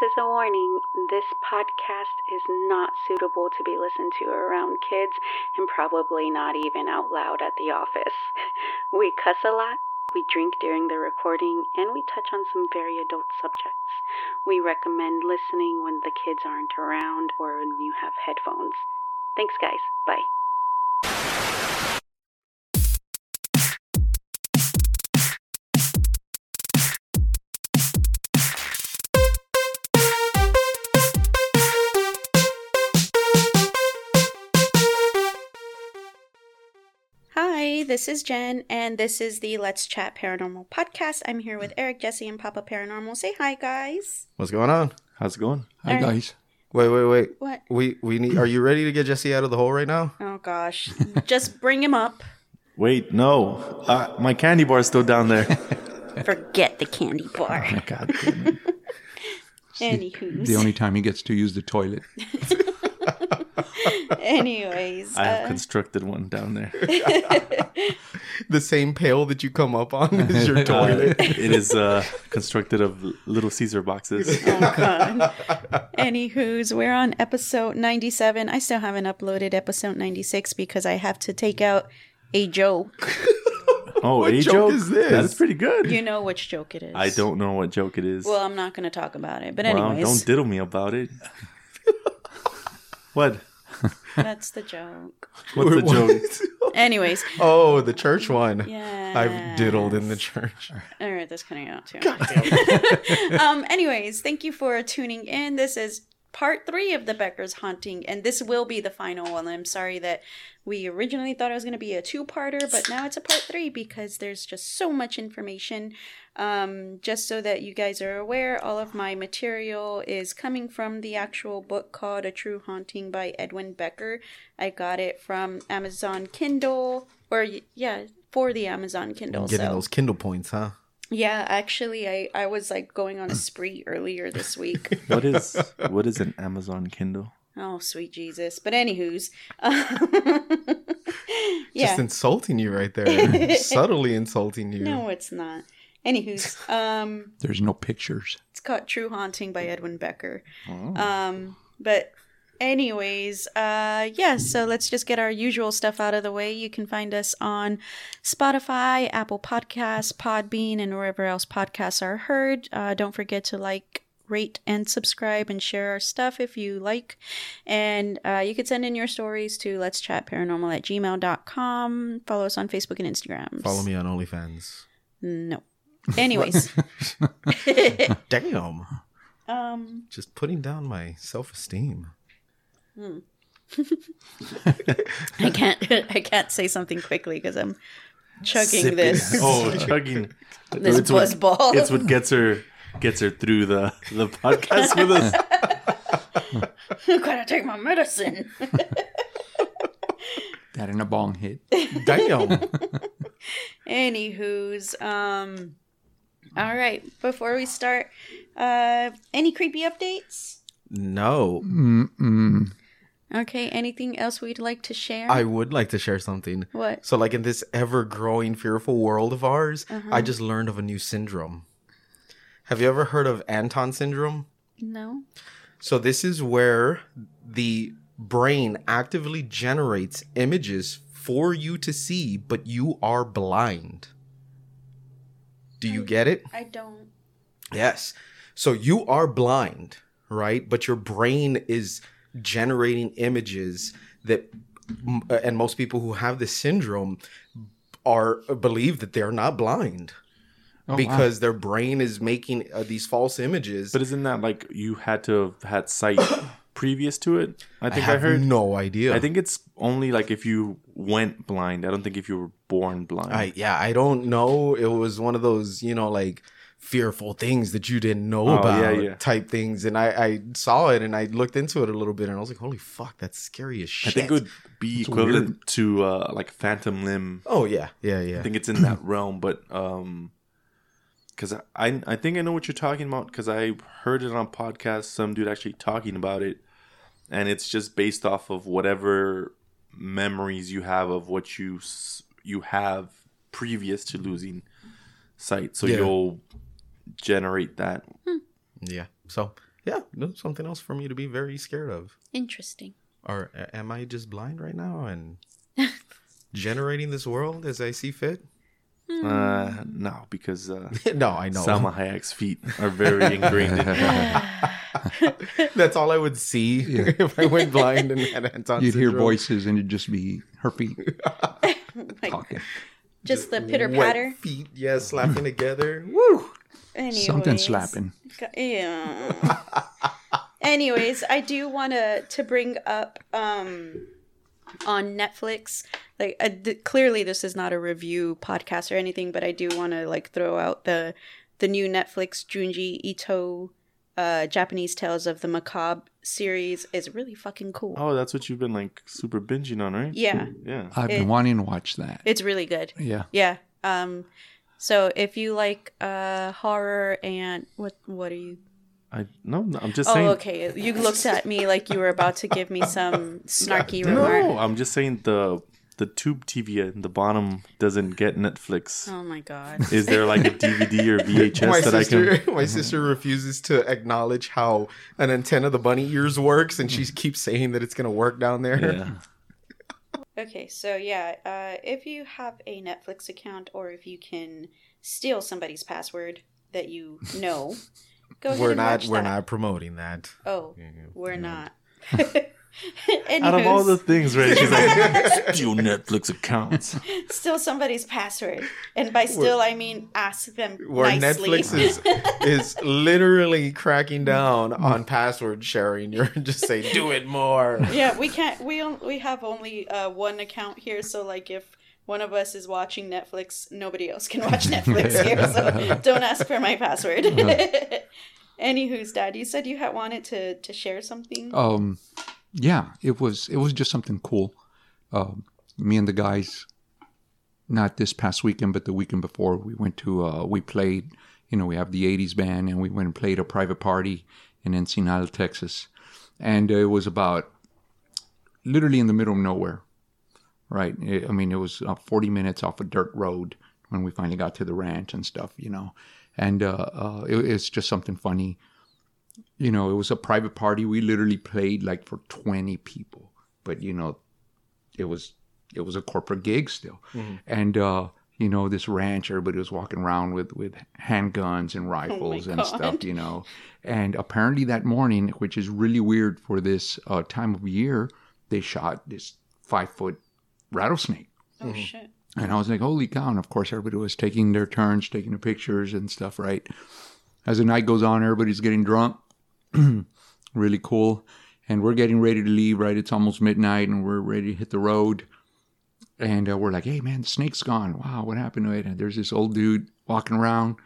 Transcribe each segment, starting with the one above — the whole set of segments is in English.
This is a warning. This podcast is not suitable to be listened to around kids and probably not even out loud at the office. We cuss a lot, we drink during the recording, and we touch on some very adult subjects. We recommend listening when the kids aren't around or when you have headphones. Thanks, guys. Bye. This is Jen, and this is the Let's Chat Paranormal podcast. I'm here with Eric, Jesse, and Papa Paranormal. Say hi, guys. What's going on? How's it going? Hi Alright. guys. Wait, wait, wait. What? We we need. Are you ready to get Jesse out of the hole right now? Oh gosh, just bring him up. Wait, no. Uh, my candy bar is still down there. Forget the candy bar. God damn it. Anywho's, The only time he gets to use the toilet. anyways, I have uh, constructed one down there. The same pail that you come up on is your Uh, toilet. it is uh, constructed of Little Caesar boxes. oh god. Anywho's, we're on episode 97. I still haven't uploaded episode 96 because I have to take out a joke. Oh, What a joke joke? is this? That's pretty good. You know which joke it is. I don't know what joke it is. Well, I'm not going to talk about it. But Well, anyways, don't diddle me about it. What? that's the joke. What's the What? joke? Anyways, oh, the church one. yeah. I've diddled in the church. All right, that's cutting out too. um. Anyways, thank you for tuning in. This is part three of the Becker's haunting, and this will be the final one. I'm sorry that we originally thought it was going to be a two-parter, but now it's a part three because there's just so much information. Um, just so that you guys are aware, all of my material is coming from the actual book called A True Haunting by Edwin Becker. I got it from Amazon Kindle, or yeah, for the Amazon Kindle. Getting so. those Kindle points, huh? Yeah, actually, I I was like going on a spree earlier this week. What is what is an Amazon Kindle? oh, sweet Jesus! But anywho's, Just insulting you right there. Subtly insulting you. no, it's not. Anywho's, um, There's no pictures. it's called True Haunting by Edwin Becker. Oh. Um, but anyways, uh, yeah. So let's just get our usual stuff out of the way. You can find us on Spotify, Apple Podcasts, Podbean, and wherever else podcasts are heard. Uh, don't forget to like, rate, and subscribe, and share our stuff if you like. And uh, you can send in your stories to let's chat paranormal at gmail.com. Follow us on Facebook and Instagram. Follow me on OnlyFans. No. Anyways, Damn. um, Just putting down my self esteem. I can't I can't say something quickly because I'm chugging Sipping. this Oh, chugging. this It's buzz what- ball. It's what gets her gets her through the the podcast with us. I gotta take my medicine. That and a bong hit. Damn. Anywho's, um, all right. Before we start, uh, any creepy updates? no. Mm-mm. Okay. Anything else we'd like to share? I would like to share something. what? So, like in this ever growing fearful world of ours, Uh-huh. I just learned of a new syndrome. Have you ever heard of Anton syndrome? No. So, this is where the brain actively generates images for you to see, but you are blind. Do you get it? I don't. Yes. So you are blind, right? But your brain is generating images that, uh, and most people who have this syndrome are believe that they're not blind Oh, wow. because their brain is making uh, these false images. But isn't that like you had to have had sight previous to it? I I think I, have heard. no idea. I think it's only like if you went blind. I don't think if you were born blind. I yeah, I don't know. It was one of those, you know, like fearful things that you didn't know Oh, about yeah, yeah. type things. And I, I saw it and I looked into it a little bit and I was like, holy fuck, that's scary as shit. I think it would be It's equivalent to uh, like Phantom Limb. Oh yeah, yeah, yeah. I think it's in that realm, but um, because I, I I think I know what you're talking about because I heard it on podcast. Some dude actually talking about it, and it's just based off of whatever memories you have of what you you have previous to losing sight. So Yeah. you'll generate that. Yeah. So yeah, something else for me to be very scared of. Interesting. Or am I just blind right now and generating this world as I see fit? Uh, no, because uh, no, I know. Salma Hayek's feet are very ingrained in me. That's all I would see if I went blind and had Anton You'd hear voices, and it'd just be her feet Like, talking. just the pitter patter. feet, yeah, slapping together. Woo! Something slapping. Yeah. Anyways, I do want to to bring up um on Netflix. Like uh, th- clearly this is not a review podcast or anything, but I do want to like throw out the the new Netflix Junji Ito uh Japanese Tales of the Macabre series is really fucking cool. Oh, that's what you've been like super binging on, right? Yeah, Yeah. I've been It- wanting to watch that. it's really good. Yeah. Yeah. Um so if you like uh horror and what what are you I no, no, I'm just Oh, saying. okay. You looked at me like you were about to give me some snarky remark. No, I'm just saying the the tube TV at the bottom doesn't get Netflix. Oh my god. Is there like a DVD or VHS my that I sister, can? my sister refuses to acknowledge how an antenna of the bunny ears works, and she keeps saying that it's gonna work down there. Yeah. Okay, so yeah, uh, if you have a Netflix account or if you can steal somebody's password that you know, go ahead We're and not. watch We're that. not promoting that. Oh, we're not. Out of all the things, right? She's like, steal Netflix accounts. steal somebody's password, and by steal I mean ask them Where nicely. Netflix is is literally cracking down on password sharing. You're just saying, do it more. yeah, we can't. We on, we have only uh, one account here, so like if one of us is watching Netflix, nobody else can watch Netflix here. So don't ask for my password. Anywho's dad, you said you had wanted to to share something. Um, yeah, it was it was just something cool. Um, me and the guys, not this past weekend, but the weekend before, we went to uh, we played. You know, we have the '80s band, and we went and played a private party in Ensenada, Texas, and it was about literally in the middle of nowhere. Right. It- I mean, it was uh, 40 minutes off a dirt road when we finally got to the ranch and stuff. You know, and uh, uh, it, it's just something funny you know, it was a private party. We literally played like for 20 people, but you know, it was, it was a corporate gig still. And, uh, you know, this ranch, everybody was walking around with, with handguns and rifles and God. stuff, you know. And apparently that morning, which is really weird for this uh, time of year, they shot this five foot rattlesnake. Oh shit! And I was like, holy cow. And of course, everybody was taking their turns, taking the pictures and stuff, right? As the night goes on, everybody's getting drunk. really cool. And we're getting ready to leave, right? It's almost midnight and we're ready to hit the road. And uh, we're like, hey, man, the snake's gone. Wow, what happened to it? And there's this old dude walking around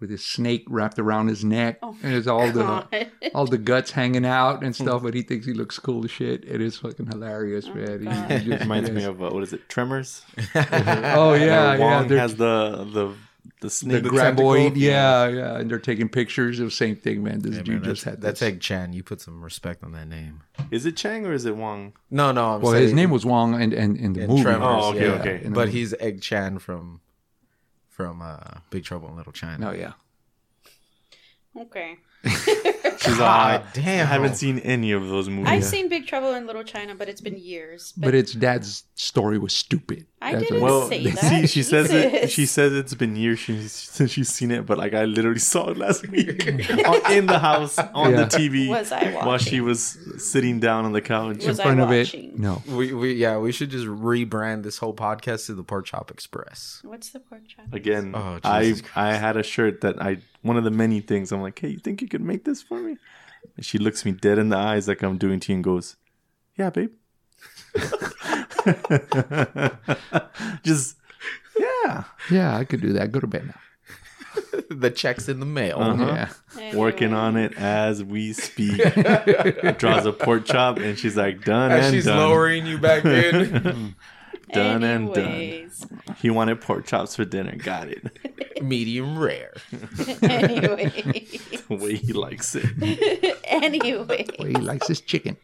with his snake wrapped around his neck. and it's all the all the guts hanging out and stuff, but he thinks he looks cool as shit. It is fucking hilarious, man. He- he just- Reminds me of uh, what is it? Tremors. Oh yeah, Where yeah. Wong they're- has the the the snake, the snake. graboid, yeah, yeah, and they're taking pictures of the same thing, man. This Yeah, dude man, just that's, had that's this. Egg Shen. You put some respect on that name. Is it Chang or is it Wong? No, no. I'm Well, saying his name was Wong, and and in the in movie, Tremors, Oh, okay, yeah. okay. In But he's Egg Shen from from uh, Big Trouble in Little China. oh yeah, Okay. She's God like, damn. I haven't seen any of those movies. I've seen Big Trouble in Little China, but it's been years. but its dad's story was stupid. I That's didn't what- well, say see, that. she says it. She says it's been years since since she's seen it, but like I literally saw it last week on- in the house on Yeah. the TV Was I while she watching? was sitting down on the couch. Was in I front of it. watching? No, We, we yeah we should just rebrand this whole podcast to the Pork Chop Express. What's the pork chop? Again, Oh, I Jesus I had a shirt that I one of the many things I'm like, hey, you think you could make this for me? And she looks me dead in the eyes like I'm doing to you and goes, yeah, babe. Just yeah, yeah, I could do that. Go to bed now. the checks in the mail. Uh-huh. Yeah, working on it as we speak. Draws a pork chop and she's like, done As and she's done. lowering you back in. Done and done. He wanted pork chops for dinner. Got it. Medium rare. anyway. The way he likes it. anyway. well, he likes his chicken.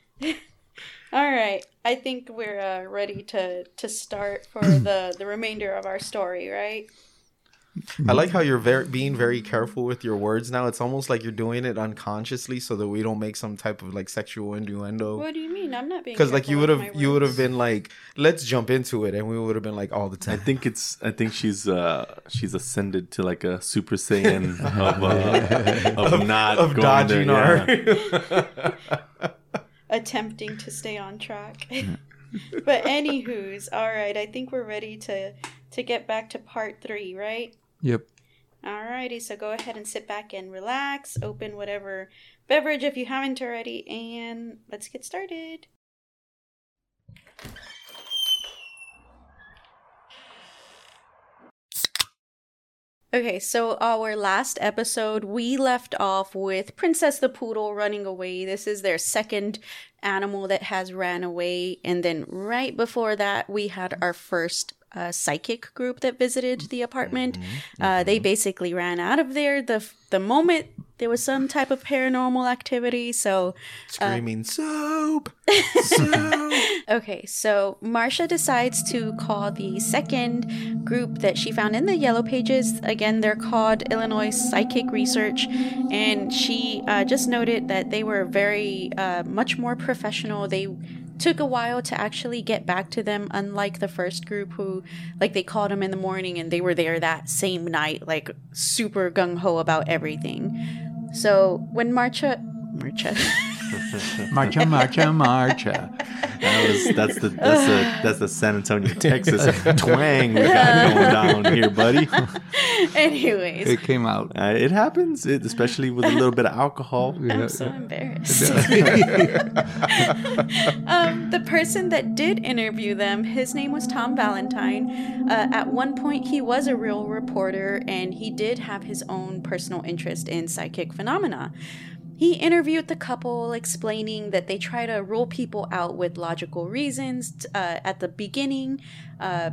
All right. I think we're uh, ready to to start for the the remainder of our story, right? I like how you're very being very careful with your words now. It's almost like you're doing it unconsciously so that we don't make some type of like sexual innuendo. What do you mean? I'm not being Because like you would have you would have been like, let's jump into it, and we would have been like all the time. I think it's. I think she's. Uh, she's ascended to like a Super Saiyan of, uh, of, not of going dodging there, our. yeah. attempting to stay on track. but anywho's, all right. I think we're ready to to get back to part three, right? Yep. Alrighty, so go ahead and sit back and relax. Open whatever beverage if you haven't already, and let's get started. Okay, so our last episode, we left off with Princess the Poodle running away. This is their second animal that has ran away. And then right before that, we had our first uh, psychic group that visited the apartment. Uh, they basically ran out of there the the moment there was some type of paranormal activity. So Screaming soap, soap. Okay, so Marcia decides to call the second group that she found in the Yellow Pages. Again, they're called Illinois Psychic Research, and she uh, just noted that they were very uh, much more professional. They took a while to actually get back to them, unlike the first group who, like, they called them in the morning and they were there that same night, like, super gung ho about everything. So when Marcha. Marcia. Marcha, marcha, marcha. That was that's the that's the that's the San Antonio, Texas twang we got going down here, buddy. Anyways. It came out. Uh, it happens, it, especially with a little bit of alcohol. I'm so embarrassed. um, the person that did interview them, his name was Tom Valentine. Uh, at one point, he was a real reporter and he did have his own personal interest in psychic phenomena. He interviewed the couple, explaining that they try to rule people out with logical reasons uh, at the beginning. Uh,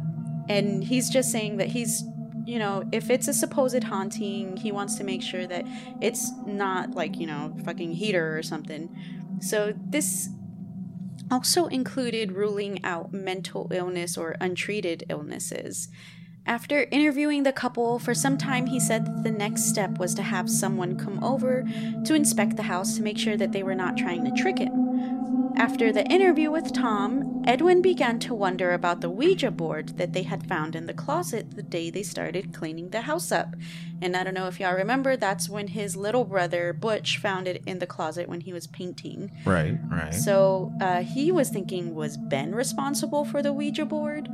and he's just saying that he's you know, if it's a supposed haunting, he wants to make sure that it's not like, you know, fucking heater or something. So this also included ruling out mental illness or untreated illnesses. After interviewing the couple for some time, he said that the next step was to have someone come over to inspect the house to make sure that they were not trying to trick him. After the interview with Tom, Edwin began to wonder about the Ouija board that they had found in the closet the day they started cleaning the house up. And I don't know if y'all remember, that's when his little brother Butch found it in the closet when he was painting. right, right. So uh, he was thinking, was Ben responsible for the Ouija board?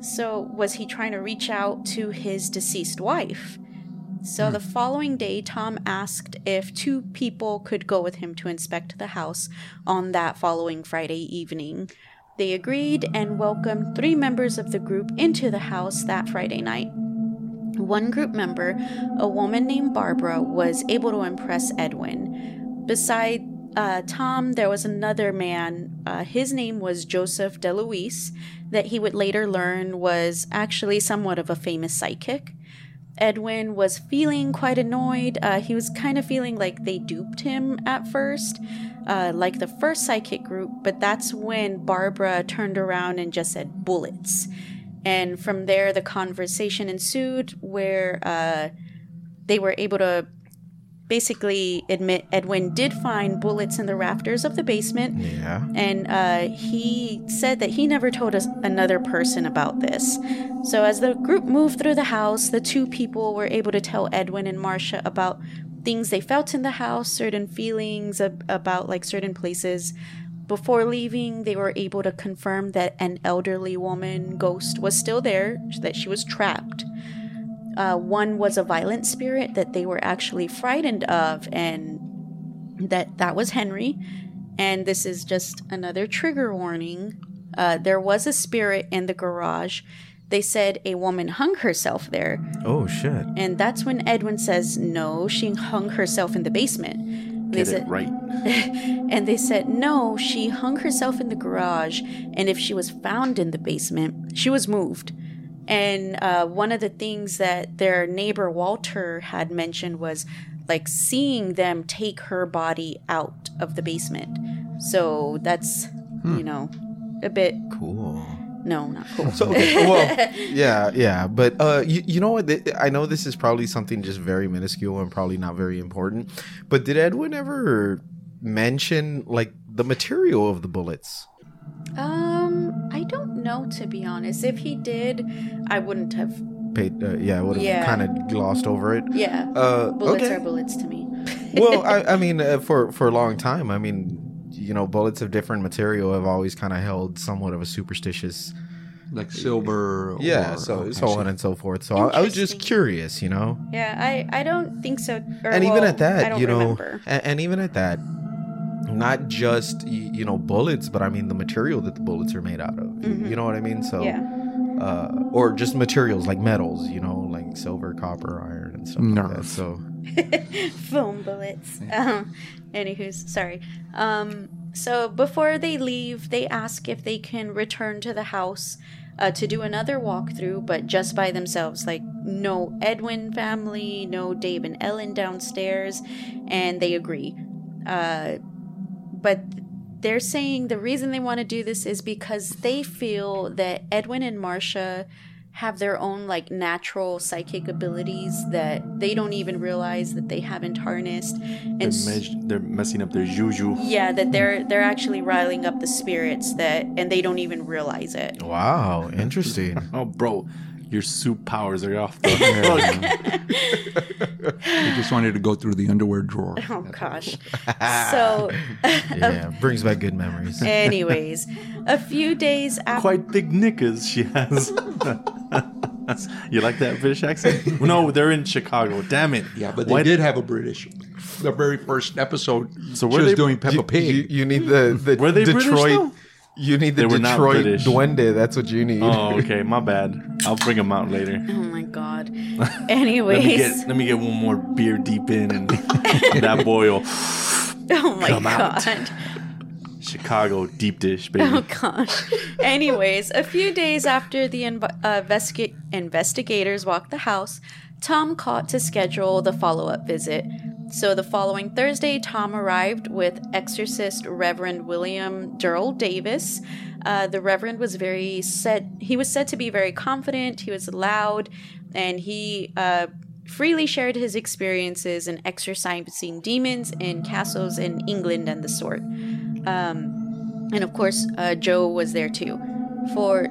So was he trying to reach out to his deceased wife? So the following day, Tom asked if two people could go with him to inspect the house on that following Friday evening. They agreed and welcomed three members of the group into the house that Friday night. One group member, a woman named Barbara, was able to impress Edwin. Beside uh, Tom, there was another man. Uh, his name was Joseph DeLouise, that he would later learn was actually somewhat of a famous psychic. Edwin was feeling quite annoyed. Uh, he was kind of feeling like they duped him at first, uh, like the first psychic group, but that's when Barbara turned around and just said bullets. And from there, the conversation ensued where uh, they were able to basically admit Edwin did find bullets in the rafters of the basement. yeah. And uh, he said that he never told us another person about this. So as the group moved through the house, the two people were able to tell Edwin and Marcia about things they felt in the house, certain feelings ab- about like certain places. Before leaving, they were able to confirm that an elderly woman ghost was still there, that she was trapped. Uh, one was a violent spirit that they were actually frightened of, and that that was Henry. And this is just another trigger warning. Uh, there was a spirit in the garage. They said a woman hung herself there, Oh shit. and that's when Edwin says no, she hung herself in the basement. They Get it said, right. and they said no, she hung herself in the garage, and if she was found in the basement, she was moved. And uh, one of the things that their neighbor Walter had mentioned was like seeing them take her body out of the basement. So that's, you know, a bit Cool. No, not cool. So well, yeah, yeah, but uh, you, you know what? I know this is probably something just very minuscule and probably not very important. But did Edwin ever mention like the material of the bullets? Um, I don't know to be honest. If he did, I wouldn't have. Paid, uh, yeah, would have Yeah. kind of glossed over it. Yeah, Uh, bullets okay. are bullets to me. well, I, I mean, uh, for for a long time, I mean, you know, bullets of different material have always kind of held somewhat of a superstitious, Like silver. yeah, or- so okay, so on and so forth. So I, I was just curious, you know, Yeah, I I don't think so. Or, and even well, at I that, don't you know, and, and even at that, not just you know bullets, but I mean the material that the bullets are made out of. You- You know what I mean? So. Mm-hmm. Yeah. Uh, or just materials like metals, you know, like silver, copper, iron, and stuff like that. Nerf. So, foam bullets. Um, anywho's sorry. Um, so before they leave, they ask if they can return to the house uh, to do another walkthrough, but just by themselves. Like no Edwin family, no Dave and Ellen downstairs, and they agree. Uh, but they're saying the reason they want to do this is because they feel that Edwin and Marcia have their own like natural psychic abilities that they don't even realize that they haven't harnessed and They're, s- mes- they're messing up their juju. yeah that they're they're actually riling up the spirits that and they don't even realize it wow, interesting. Oh, bro, your soup powers are off the hook. He just wanted to go through the underwear drawer. oh gosh so yeah, brings back good memories. anyways a few days after Quite big knickers she has. you like that British accent? No, they're in Chicago. Damn it. Yeah, but they Why- did have a British. The very first episode, So she were was they- doing Peppa you, Pig. You, you need the the Were they British, Detroit. though? You need the They were not Detroit British. Duende. That's what you need. Oh, okay, my bad. I'll bring them out later. oh my god Let anyways me get let me get one more beer deep in and that boil. oh my Come god out. Chicago deep dish, baby. Oh baby. gosh. Anyways, a few days after the inv- uh, investiga- investigators walked the house, Tom called to schedule the follow up visit. So the following Thursday, Tom arrived with exorcist Reverend William Durrell Davis. Uh, the Reverend was very said he was said to be very confident. He was loud, and he uh, freely shared his experiences in exorcising demons in castles in England and the sort. Um, and of course, uh, Joe was there too. For,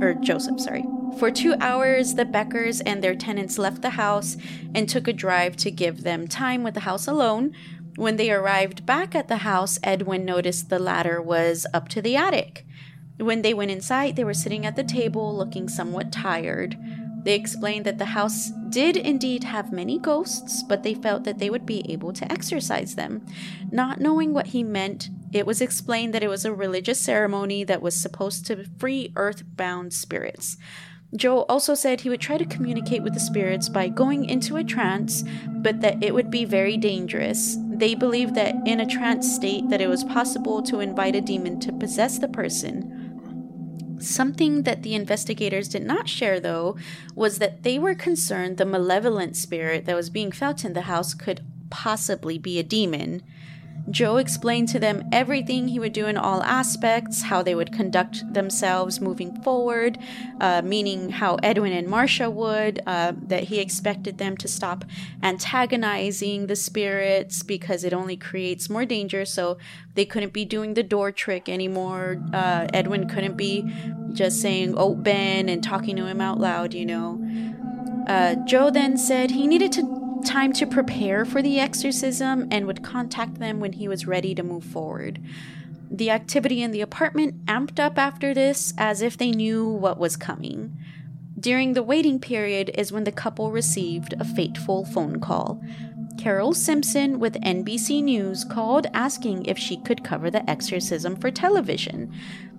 or Joseph, sorry. For two hours, the Beckers and their tenants left the house and took a drive to give them time with the house alone. When they arrived back at the house, Edwin noticed the ladder was up to the attic. When they went inside, they were sitting at the table looking somewhat tired. They explained that the house did indeed have many ghosts, but they felt that they would be able to exorcise them. Not knowing what he meant, it was explained that it was a religious ceremony that was supposed to free earthbound spirits. Joe also said he would try to communicate with the spirits by going into a trance, but that it would be very dangerous. They believed that in a trance state that it was possible to invite a demon to possess the person. Something that the investigators did not share, though, was that they were concerned the malevolent spirit that was being felt in the house could possibly be a demon. Joe explained to them everything he would do in all aspects, how they would conduct themselves moving forward, uh, meaning how Edwin and Marcia would, uh, that he expected them to stop antagonizing the spirits because it only creates more danger. So they couldn't be doing the door trick anymore. Uh, Edwin couldn't be just saying, open and talking to him out loud, you know. Uh, Joe then said he needed to time to prepare for the exorcism and would contact them when he was ready to move forward. The activity in the apartment amped up after this as if they knew what was coming. During the waiting period is when the couple received a fateful phone call. Carole Simpson with NBC News called asking if she could cover the exorcism for television.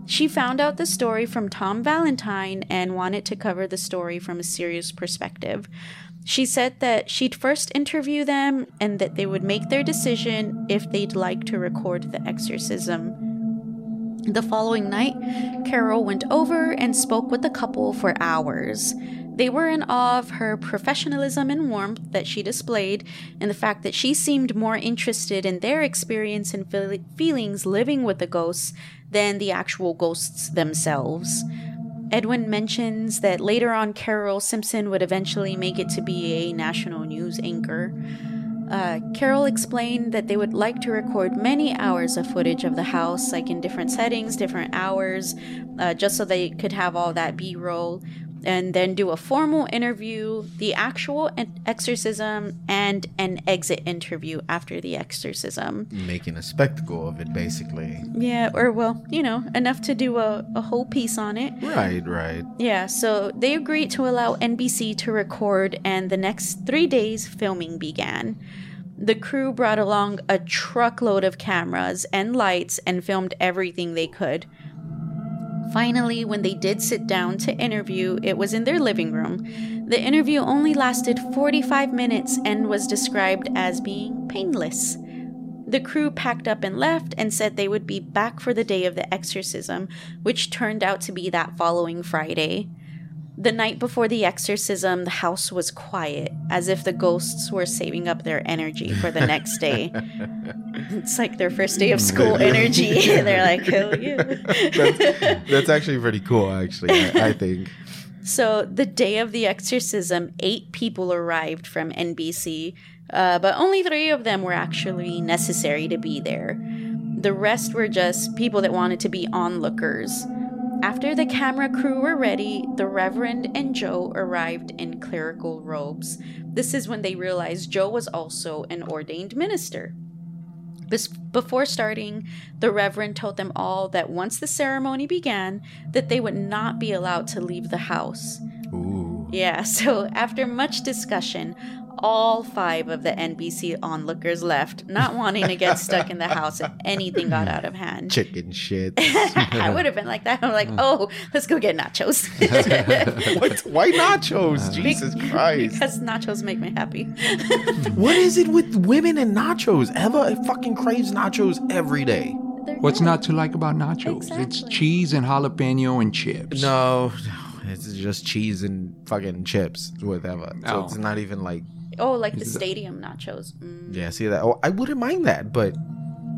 She found out the story from Tom Valentine and wanted to cover the story from a serious perspective. She said that she'd first interview them and that they would make their decision if they'd like to record the exorcism. The following night, Carole went over and spoke with the couple for hours. They were in awe of her professionalism and warmth that she displayed, and the fact that she seemed more interested in their experience and feel- feelings living with the ghosts than the actual ghosts themselves. Edwin mentions that later on, Carole Simpson would eventually make it to be a national news anchor. Uh, Carole explained that they would like to record many hours of footage of the house, like in different settings, different hours, uh, just so they could have all that B roll, and then do a formal interview, the actual exorcism, and an exit interview after the exorcism. Making a spectacle of it, basically. Yeah, or well, you know, enough to do a, a whole piece on it. Right, right. Yeah, so they agreed to allow NBC to record, and the next three days, filming began. The crew brought along a truckload of cameras and lights and filmed everything they could. Finally, when they did sit down to interview, it was in their living room. The interview only lasted 45 minutes and was described as being painless. The crew packed up and left and said they would be back for the day of the exorcism, which turned out to be that following Friday. The night before the exorcism, the house was quiet, as if the ghosts were saving up their energy for the next day. it's like their first day of school energy. They're like, hell yeah. That's, that's actually pretty cool, actually, I, I think. So, the day of the exorcism, eight people arrived from NBC, uh, but only three of them were actually necessary to be there. The rest were just people that wanted to be onlookers. After the camera crew were ready, the Reverend and Joe arrived in clerical robes. This is when they realized Joe was also an ordained minister. Before starting, the Reverend told them all that once the ceremony began, that they would not be allowed to leave the house. Ooh. Yeah, so after much discussion, all five of the NBC onlookers left, not wanting to get stuck in the house if anything got out of hand. Chicken shit. I would have been like that. I'm like, oh, let's go get nachos. what? Why nachos? Jesus Christ. because nachos make me happy. What is it with women and nachos? Eva fucking craves nachos every day. They're What's good. not to like about nachos? It's cheese and jalapeno and chips. No, no, it's just cheese and fucking chips with Eva. So Oh. it's not even like, Oh, like the stadium nachos. Mm. yeah, see that? Oh, I wouldn't mind that, but.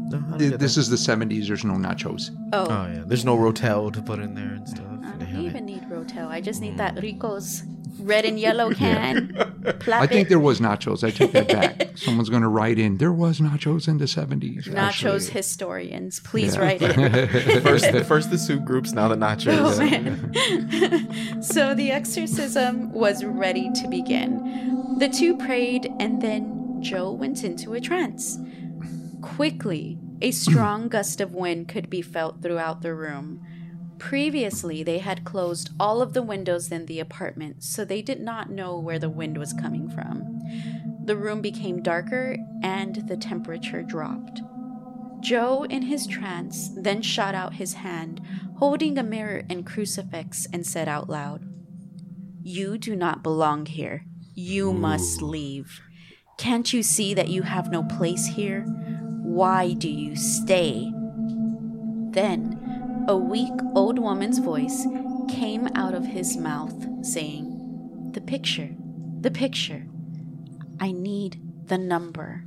No, Th- This is the 70s. There's no nachos. Oh, Oh, yeah. There's no Rotel to put in there and stuff. I don't it. even need Rotel. I just need that Rico's red and yellow can. Plop I think it. there was nachos. I take that back. Someone's going to write in, there was nachos in the 70s. Nachos actually." historians, please Yeah. write it. First, first the soup groups, now the nachos. Oh man. so the exorcism was ready to begin. The two prayed, and then Joe went into a trance. Quickly, a strong gust of wind could be felt throughout the room. Previously, they had closed all of the windows in the apartment, so they did not know where the wind was coming from. The room became darker and the temperature dropped. Joe, in his trance, then shot out his hand, holding a mirror and crucifix, and said out loud, You do not belong here. You must leave. Can't you see that you have no place here? Why do you stay? Then, a weak old woman's voice came out of his mouth, saying, The picture, the picture. I need the number.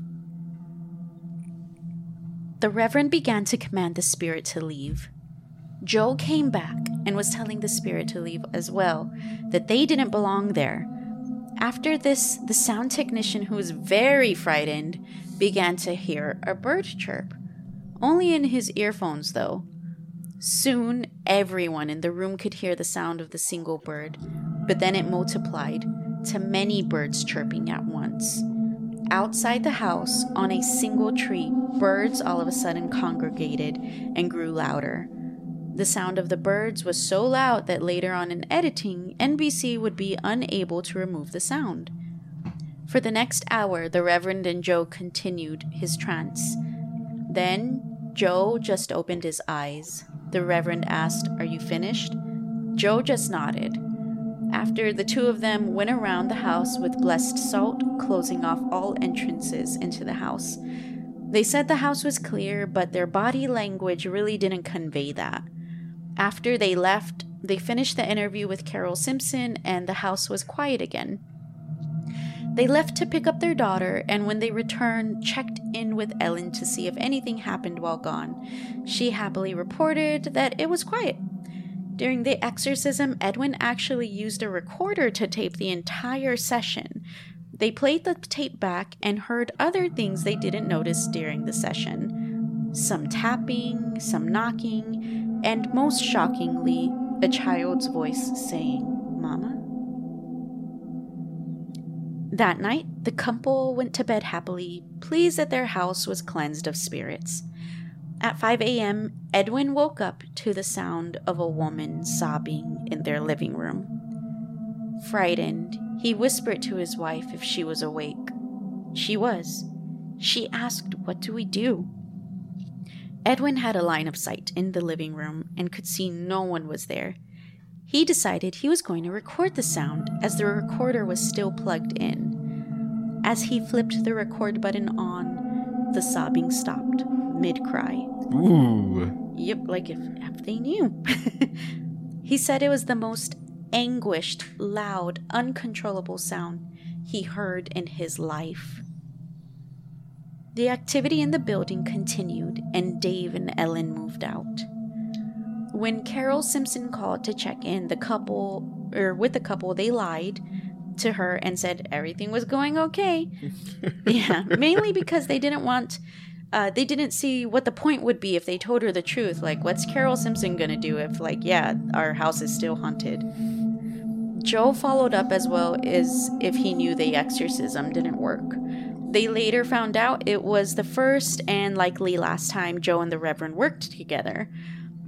The Reverend began to command the spirit to leave. Joe came back and was telling the spirit to leave as well, that they didn't belong there. After this, the sound technician, who was very frightened, began to hear a bird chirp. Only in his earphones, though. Soon, everyone in the room could hear the sound of the single bird, but then it multiplied to many birds chirping at once. Outside the house, on a single tree, birds all of a sudden congregated and grew louder. The sound of the birds was so loud that later on in editing, NBC would be unable to remove the sound. For the next hour, the Reverend and Joe continued his trance. Then, Joe just opened his eyes. The Reverend asked, Are you finished? Joe just nodded. After the two of them went around the house with blessed salt, closing off all entrances into the house. They said the house was clear, but their body language really didn't convey that. After they left, they finished the interview with Carole Simpson, and the house was quiet again. They left to pick up their daughter, and when they returned, checked in with Ellen to see if anything happened while gone. She happily reported that it was quiet. During the exorcism, Edwin actually used a recorder to tape the entire session. They played the tape back and heard other things they didn't notice during the session some tapping, some knocking, and most shockingly, a child's voice saying, Mama? That night, the couple went to bed happily, pleased that their house was cleansed of spirits. At 5 a.m., Edwin woke up to the sound of a woman sobbing in their living room. Frightened, he whispered to his wife if she was awake. She was. She asked, What do we do? Edwin had a line of sight in the living room and could see no one was there. He decided he was going to record the sound as the recorder was still plugged in. As he flipped the record button on, the sobbing stopped mid cry. Ooh. Yep, like if, if they knew. he said it was the most anguished, loud, uncontrollable sound he heard in his life. The activity in the building continued, and Dave and Ellen moved out. When Carole Simpson called to check in, the couple, or with the couple, they lied to her and said everything was going okay. yeah, mainly because they didn't want uh, they didn't see what the point would be if they told her the truth. Like, what's Carole Simpson gonna do if, like, yeah, our house is still haunted? Joe followed up as well as if he knew the exorcism didn't work. They later found out it was the first and likely last time Joe and the Reverend worked together.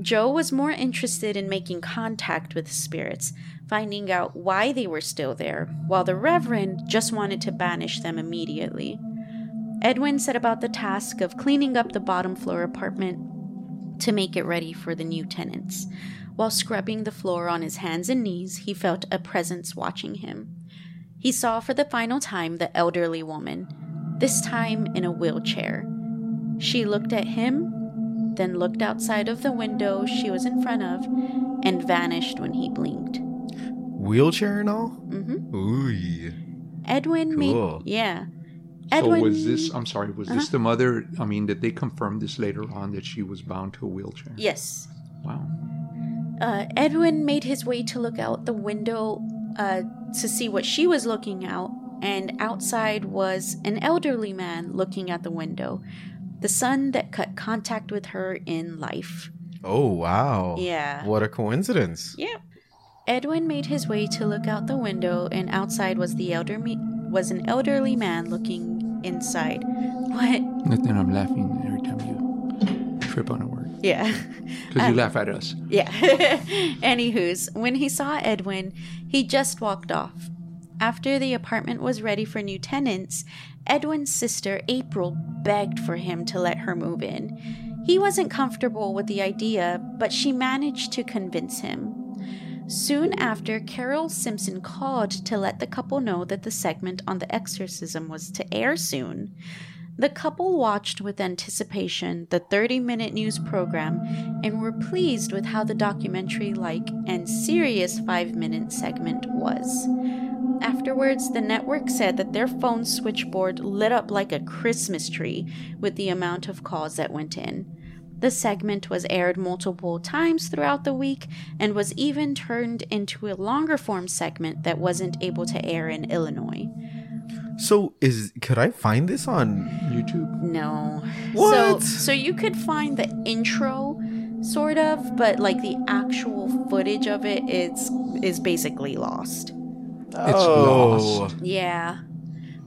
Joe was more interested in making contact with spirits, finding out why they were still there, while the Reverend just wanted to banish them immediately. Edwin set about the task of cleaning up the bottom floor apartment to make it ready for the new tenants. While scrubbing the floor on his hands and knees, he felt a presence watching him. He saw for the final time the elderly woman, this time in a wheelchair. She looked at him, then looked outside of the window she was in front of, and vanished when he blinked. Wheelchair and all? Mm-hmm. Ooh. Edwin Cool. made yeah. Edwin, So Edwin was this? I'm sorry. Was this Uh-huh. the mother? I mean, did they confirm this later on that she was bound to a wheelchair? Yes. Wow. Uh, Edwin made his way to look out the window uh, to see what she was looking out, and outside was an elderly man looking at the window, the son that cut contact with her in life. Oh, wow. Yeah. What a coincidence. Yep. Edwin made his way to look out the window, and outside was the elder me- was an elderly man looking inside. What? Nothing. I'm laughing every time you trip on a word Yeah. because you laugh at us. Yeah. Anywho's, when he saw Edwin, he just walked off. After the apartment was ready for new tenants, Edwin's sister April begged for him to let her move in. He wasn't comfortable with the idea, but she managed to convince him. Soon after, Carole Simpson called to let the couple know that the segment on the exorcism was to air soon. The couple watched with anticipation the 30 minute news program and were pleased with how the documentary like and serious 5 minute segment was. Afterwards, the network said that their phone switchboard lit up like a Christmas tree with the amount of calls that went in. The segment was aired multiple times throughout the week and was even turned into a longer form segment that wasn't able to air in Illinois. So, is could I find this on? YouTube. No. What? So so you could find the intro sort of, but like the actual footage of it is is basically lost. It's Oh. lost. Yeah.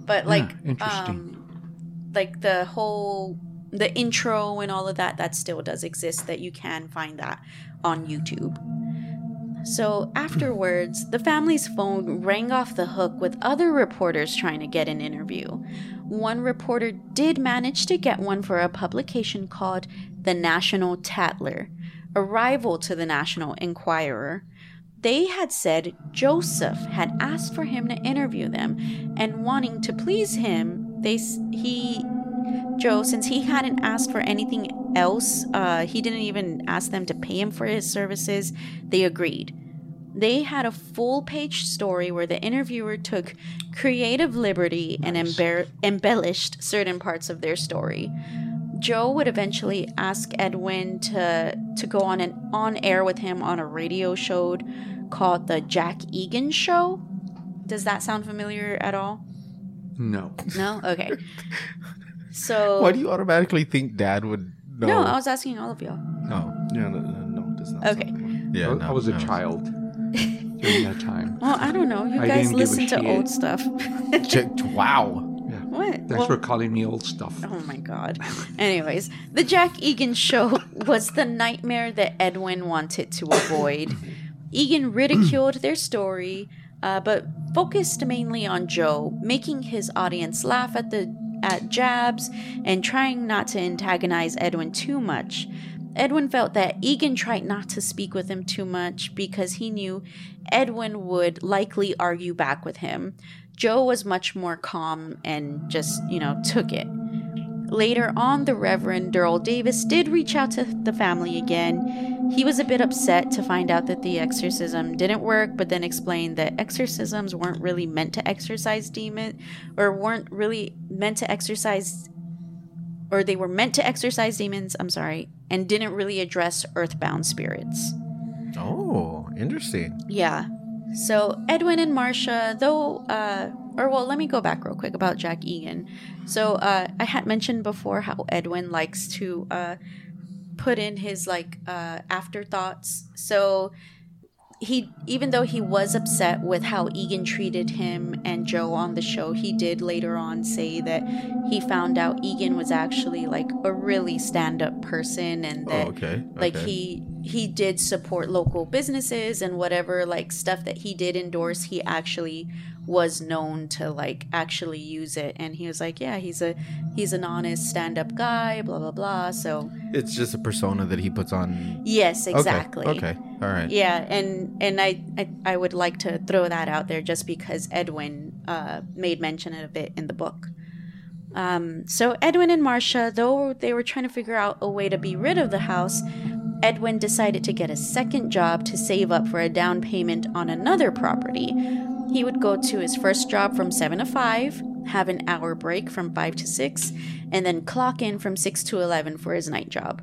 But like interesting. um like the whole the intro and all of that that still does exist that you can find that on YouTube. So afterwards, the family's phone rang off the hook with other reporters trying to get an interview. One reporter did manage to get one for a publication called The National Tattler, a rival to the National Enquirer. They had said Joseph had asked for him to interview them, and wanting to please him, they he Joe, since he hadn't asked for anything else, uh, he didn't even ask them to pay him for his services. They agreed. They had a full page story where the interviewer took creative liberty and embar- embellished certain parts of their story. Joe would eventually ask Edwin to to go on an on air with him on a radio show called the Jack Eigen Show. Does that sound familiar at all? No. No. Okay. So Why do you automatically think Dad would know? no, I was asking all of y'all. no. Yeah, no, no, no does not. Okay. Yeah, I, no, I was a no. child during that time. Well, I don't know. You I guys didn't give a listen to shit. old stuff. Ch- wow. Yeah. what? Thanks Well- for calling me old stuff. Oh my god. Anyways, the Jack Eigen show was the nightmare that Edwin wanted to avoid. Eigen ridiculed their story, uh, but focused mainly on Joe, making his audience laugh at the at jabs and trying not to antagonize Edwin too much. Edwin felt that Egan tried not to speak with him too much because he knew Edwin would likely argue back with him. Joe was much more calm and just, you know, took it. Later on, the Reverend Durrell Davis did reach out to the family again. He was a bit upset to find out that the exorcism didn't work, but then explained that exorcisms weren't really meant to exorcise demon or weren't really meant to exorcise or they were meant to exorcise demons, I'm sorry, and didn't really address earthbound spirits. Oh, interesting. Yeah. So Edwin and Marcia, though, uh, or well, let me go back real quick about Jack Eigen. So uh, I had mentioned before how Edwin likes to uh, put in his like uh, afterthoughts. So he, even though he was upset with how Eigen treated him and Joe on the show, he did later on say that he found out Eigen was actually like a really stand-up person and that oh, okay. like okay. he he did support local businesses and whatever like stuff that he did endorse he actually was known to like actually use it and he was like yeah he's a he's an honest stand-up guy blah blah blah so It's just a persona that he puts on. yes Okay, exactly Okay. All right. yeah and and I, I i would like to throw that out there just because edwin uh made mention of it in the book um, so Edwin and Marcia, though they were trying to figure out a way to be rid of the house, Edwin decided to get a second job to save up for a down payment on another property. He would go to his first job from 7 to 5, have an hour break from 5 to 6, and then clock in from 6 to 11 for his night job.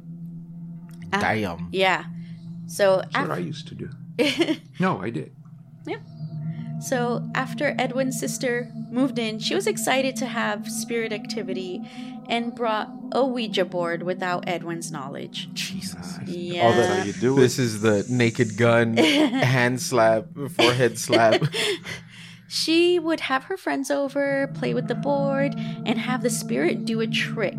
Damn. Yeah. So That's what I used to do. No, I did. So, after Edwin's sister moved in, she was excited to have spirit activity and brought a Ouija board without Edwin's knowledge. Jesus. Yeah. All That's how you do it. This is the naked gun, hand slap, forehead slap. She would have her friends over, play with the board, and have the spirit do a trick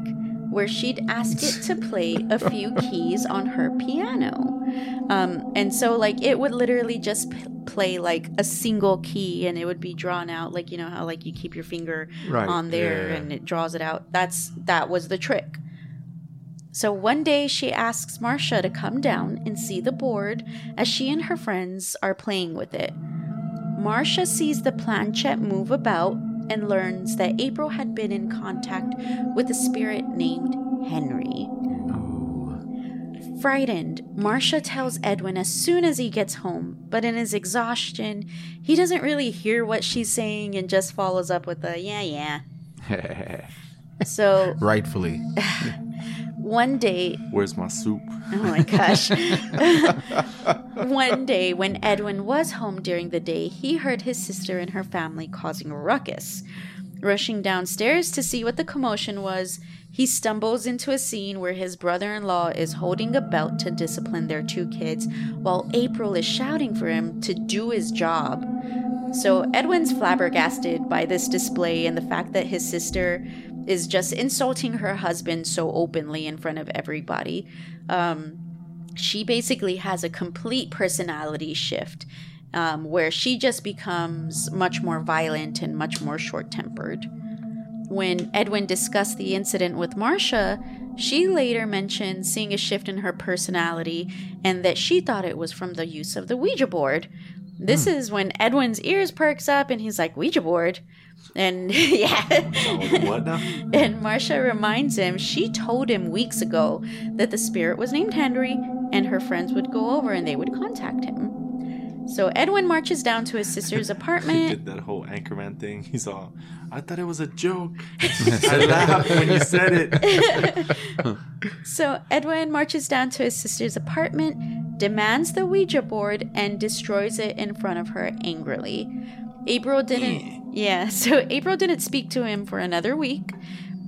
where she'd ask it to play a few keys on her piano. Um, and so, like, it would literally just p- play like a single key and it would be drawn out, like, you know, how like you keep your finger Right, on there yeah. and it draws it out. That's that was the trick. So one day she asks Marcia to come down and see the board as she and her friends are playing with it. Marcia sees the planchette move about and learns that April had been in contact with a spirit named Henry. Frightened, Marcia tells Edwin as soon as he gets home, but in his exhaustion, he doesn't really hear what she's saying and just follows up with a yeah, yeah. So Rightfully. one day, Where's my soup? oh my gosh. one day, when Edwin was home during the day, he heard his sister and her family causing a ruckus. Rushing downstairs to see what the commotion was, he stumbles into a scene where his brother in law is holding a belt to discipline their two kids, while April is shouting for him to do his job. So Edwin's flabbergasted by this display and the fact that his sister is just insulting her husband so openly in front of everybody. Um, she basically has a complete personality shift um, where she just becomes much more violent and much more short tempered. When Edwin discussed the incident with Marcia, she later mentioned seeing a shift in her personality and that she thought it was from the use of the Ouija board. This hmm. is when Edwin's ears perks up and he's like, Ouija board? And yeah. What now? And Marcia reminds him she told him weeks ago that the spirit was named Henry and her friends would go over and they would contact him. So Edwin marches down to his sister's apartment. He did that whole Anchorman thing. He's all, I thought it was a joke. I laughed when you said it. So Edwin marches down to his sister's apartment, demands the Ouija board, and destroys it in front of her angrily. April didn't. Yeah, so April didn't speak to him for another week.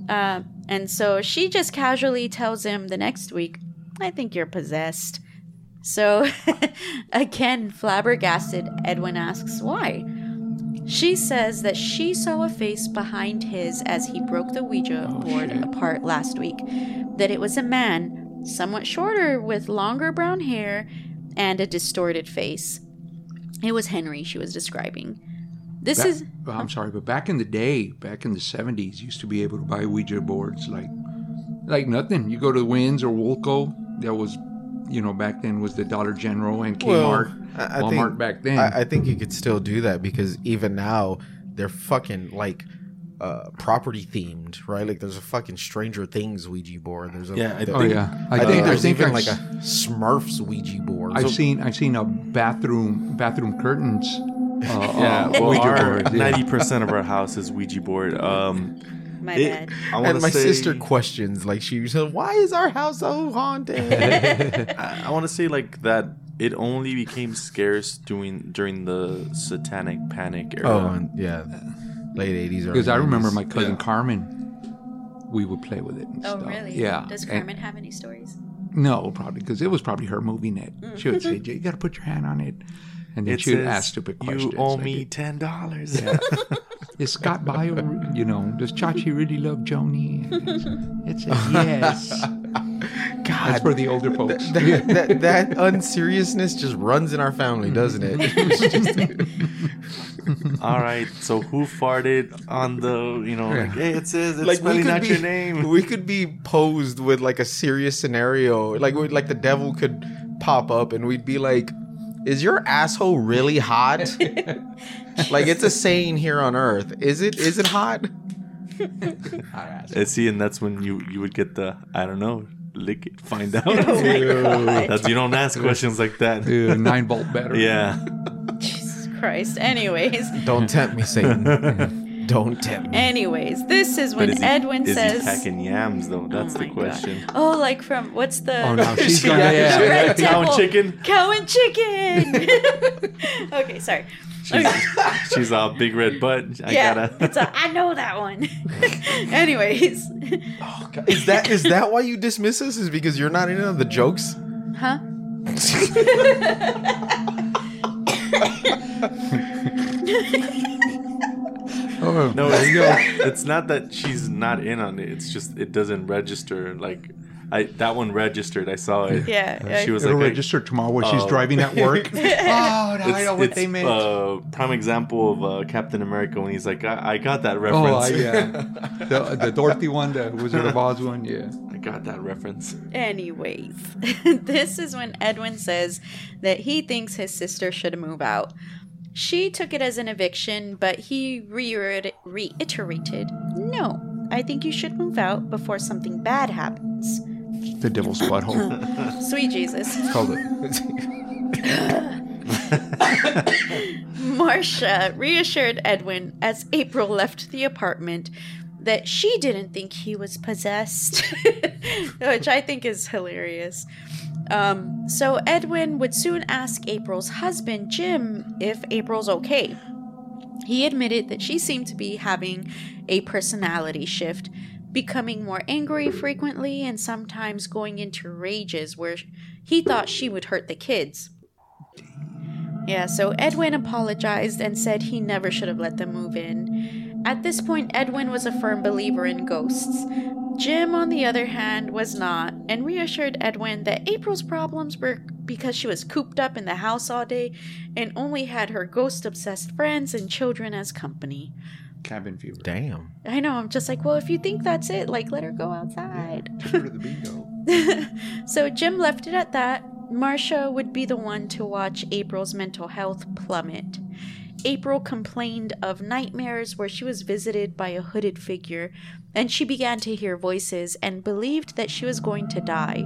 Uh, and so she just casually tells him the next week, I think you're possessed. So again, flabbergasted, Edwin asks why. She says that she saw a face behind his as he broke the Ouija board shit. apart last week. That it was a man, somewhat shorter, with longer brown hair and a distorted face. It was Henry she was describing. This Back- is well, I'm sorry, but back in the day, back in the 70s, you used to be able to buy Ouija boards like like nothing. You go to the Wynn's or Woolco, that was, you know, back then was the Dollar General and Kmart, I- I Walmart think- back then. I, I think you could still do that because even now they're fucking like uh property themed, right? Like there's a fucking Stranger Things Ouija board. There's a Yeah, I oh yeah, I think uh, there's even I've like a Smurfs Ouija board. I've So- seen I've seen a bathroom bathroom curtains. Uh, Yeah, uh, well, Ouija our, board, yeah. 90% of our house is Ouija board. Um, my it- bad. I and my say, sister questions like she said, "Why is our house so haunted?" I, I want to say like that. It only became scarce during during the Satanic Panic era. oh, and yeah, late '80s. Because I remember 90s. my cousin Yeah. Carmen, we would play with it. And Oh, stuff. really? Yeah. Does and- Carmen have any stories? no, probably because it was probably her movie net. Mm. She would say, "You got to put your hand on it," and then It she would says, ask stupid questions. You owe like, me ten dollars. Is Scott Baio, you know, does Chachi really love Joni? It's a yes. That's God, for the older folks. that, that that unseriousness just runs in our family, mm-hmm. doesn't it? All right. So who farted on the? You know, like, hey, it says it's like we spelling out be, your name. we could be posed with like a serious scenario, like like the devil could pop up, and we'd be like, "Is your asshole really hot?" like it's a saying here on Earth. Is it? Is it hot? See, and that's when you you would get the I don't know, lick it, find out. Oh my god. That's you don't ask questions like that. Yeah, nine volt battery. Yeah. Jesus Christ. Anyways, Don't tempt me, Satan. Don't tempt me. anyways, this is But when is he, Edwin is says. he packing yams though? Oh That's Oh the question. God. Oh, like from what's the Oh no, she's Yeah, gonna. yeah. Yeah, Red Cow and chicken? Cow and chicken. okay, sorry. She's, she's a big red butt. I yeah, gotta. it's a, I know that one. Anyways, oh, Is that is that why you dismiss us? Is because you're not in on the jokes? huh? Oh, No, there it's, you go. it's not that she's not in on it. It's just it doesn't register. Like I that one registered. I saw it. Yeah, yeah. She was It'll like, register tomorrow when she's Oh. driving at work. oh, now I know what it's, they meant. uh, prime example of uh, Captain America when he's like, I, I got that oh, reference. I, yeah. The, the Dorothy one, the Wizard of Oz one, yeah. I got that reference. Anyways, this is when Edwin says that he thinks his sister should move out. She took it as an eviction, but he reiter- reiterated, No, I think you should move out before something bad happens. The devil's butthole. Sweet Jesus. Called it. Marcia reassured Edwin as April left the apartment that she didn't think he was possessed, which I think is hilarious. Um, so Edwin would soon ask April's husband, Jim, if April's okay. He admitted that she seemed to be having a personality shift, becoming more angry frequently and sometimes going into rages where he thought she would hurt the kids. Yeah, so Edwin apologized and said he never should have let them move in. At this point, Edwin was a firm believer in ghosts. Jim, on the other hand, was not, and reassured Edwin that April's problems were because she was cooped up in the house all day and only had her ghost obsessed friends and children as company. Cabin fever. Damn. I know, I'm just like, well, if you think that's it, like, let her go outside. Get rid of the bingo. so Jim left it at that. Marcia would be the one to watch April's mental health plummet. April complained of nightmares where she was visited by a hooded figure, and she began to hear voices and believed that she was going to die.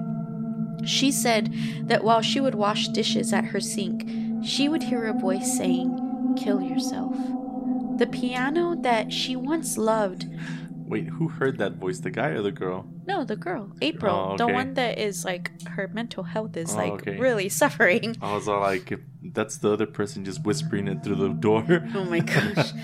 She said that while she would wash dishes at her sink, she would hear a voice saying, Kill yourself. The piano that she once loved. Wait, who heard that voice? The guy or the girl? No, the girl, April. Oh, The one that is like, her mental health is Oh, like okay. really suffering. I was all like, that's the other person just whispering it through the door. Oh my gosh.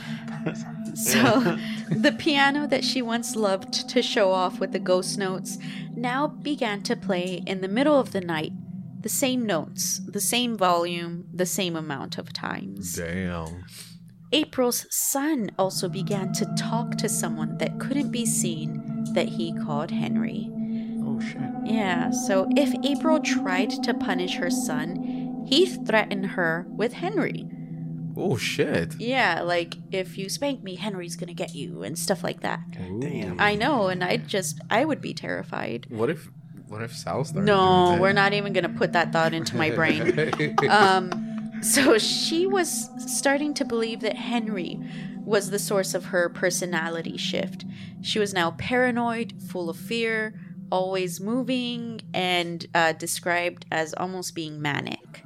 So, the piano that she once loved to show off with the ghost notes now began to play in the middle of the night. The same notes, the same volume, the same amount of times. Damn. April's son also began to talk to someone that couldn't be seen that he called Henry. oh shit. Yeah, so if April tried to punish her son, he threatened her with Henry. Oh shit. Yeah, like if you spank me, Henry's gonna get you and stuff like that. Damn. I know, and I just I would be terrified. What if what if Sal started No, we're not even gonna put that thought into my brain. Um, so she was starting to believe that Henry was the source of her personality shift. She was now paranoid, full of fear, always moving, and uh, described as almost being manic.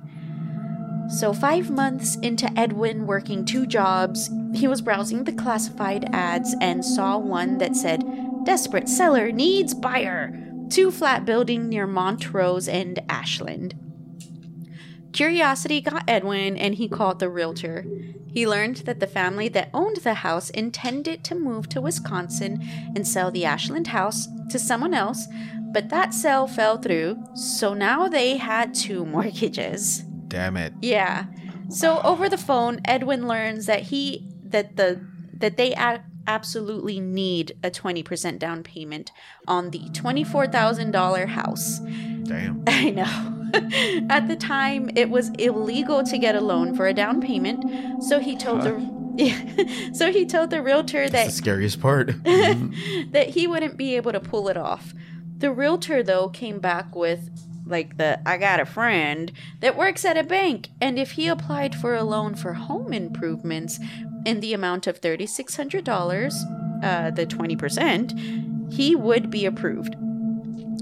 So, five months into Edwin working two jobs, he was browsing the classified ads and saw one that said, Desperate seller needs buyer. Two flat building near Montrose and Ashland. Curiosity got Edwin and he called the realtor. He learned that the family that owned the house intended to move to Wisconsin and sell the Ashland house to someone else, but that sale fell through, so now they had two mortgages. Damn it. Yeah. So over the phone, Edwin learns that he that the that they a- absolutely need a 20% down payment on the $24,000 house. Damn. I know. At the time, it was illegal to get a loan for a down payment, so he told the so he told the realtor That's the that scariest part. that he wouldn't be able to pull it off. The realtor though came back with like the I got a friend that works at a bank and if he applied for a loan for home improvements in the amount of $3600, uh the 20%, he would be approved.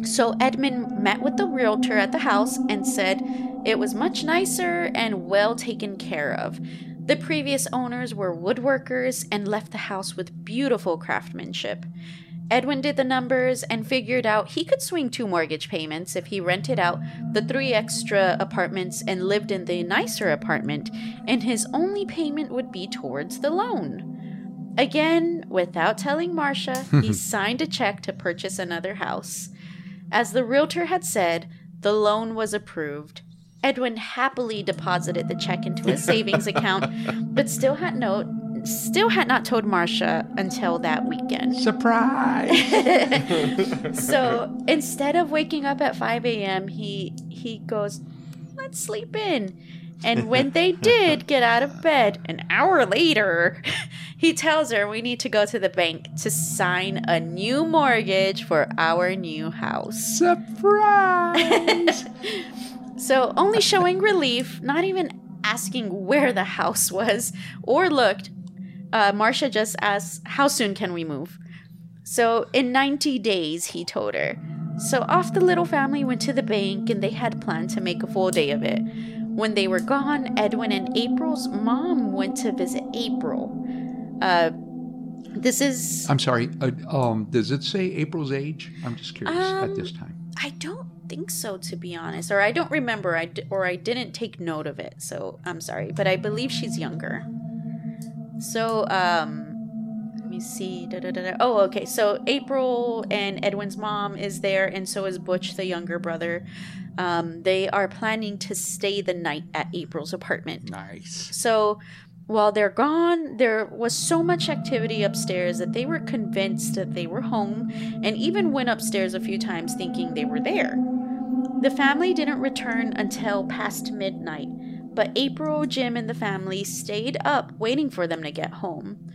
So Edmund met with the realtor at the house and said it was much nicer and well taken care of. The previous owners were woodworkers and left the house with beautiful craftsmanship. Edwin did the numbers and figured out he could swing two mortgage payments if he rented out the three extra apartments and lived in the nicer apartment, and his only payment would be towards the loan. Again, without telling Marcia, he signed a check to purchase another house. As the realtor had said, the loan was approved. Edwin happily deposited the check into his savings account, but still had no still had not told Marcia until that weekend. Surprise! So instead of waking up at 5 a.m., he he goes, "Let's sleep in." And when they did get out of bed, an hour later, he tells her we need to go to the bank to sign a new mortgage for our new house. Surprise! So, only showing relief, not even asking where the house was or looked, uh, Marcia just asks, How soon can we move? So, in 90 days, he told her. So, off the little family went to the bank and they had planned to make a full day of it. When they were gone, Edwin and April's mom went to visit April. Uh, this is. I'm sorry. Uh, um, does it say April's age? I'm just curious at this time. I don't think so, to be honest, or I don't remember, I d- or I didn't take note of it. So I'm sorry, but I believe she's younger. So um, let me see. Da, da, da, da. Oh, okay. So April and Edwin's mom is there, and so is Butch, the younger brother. Um, they are planning to stay the night at April's apartment. Nice. So while they're gone, there was so much activity upstairs that they were convinced that they were home and even went upstairs a few times thinking they were there. The family didn't return until past midnight, but April, Jim, and the family stayed up waiting for them to get home.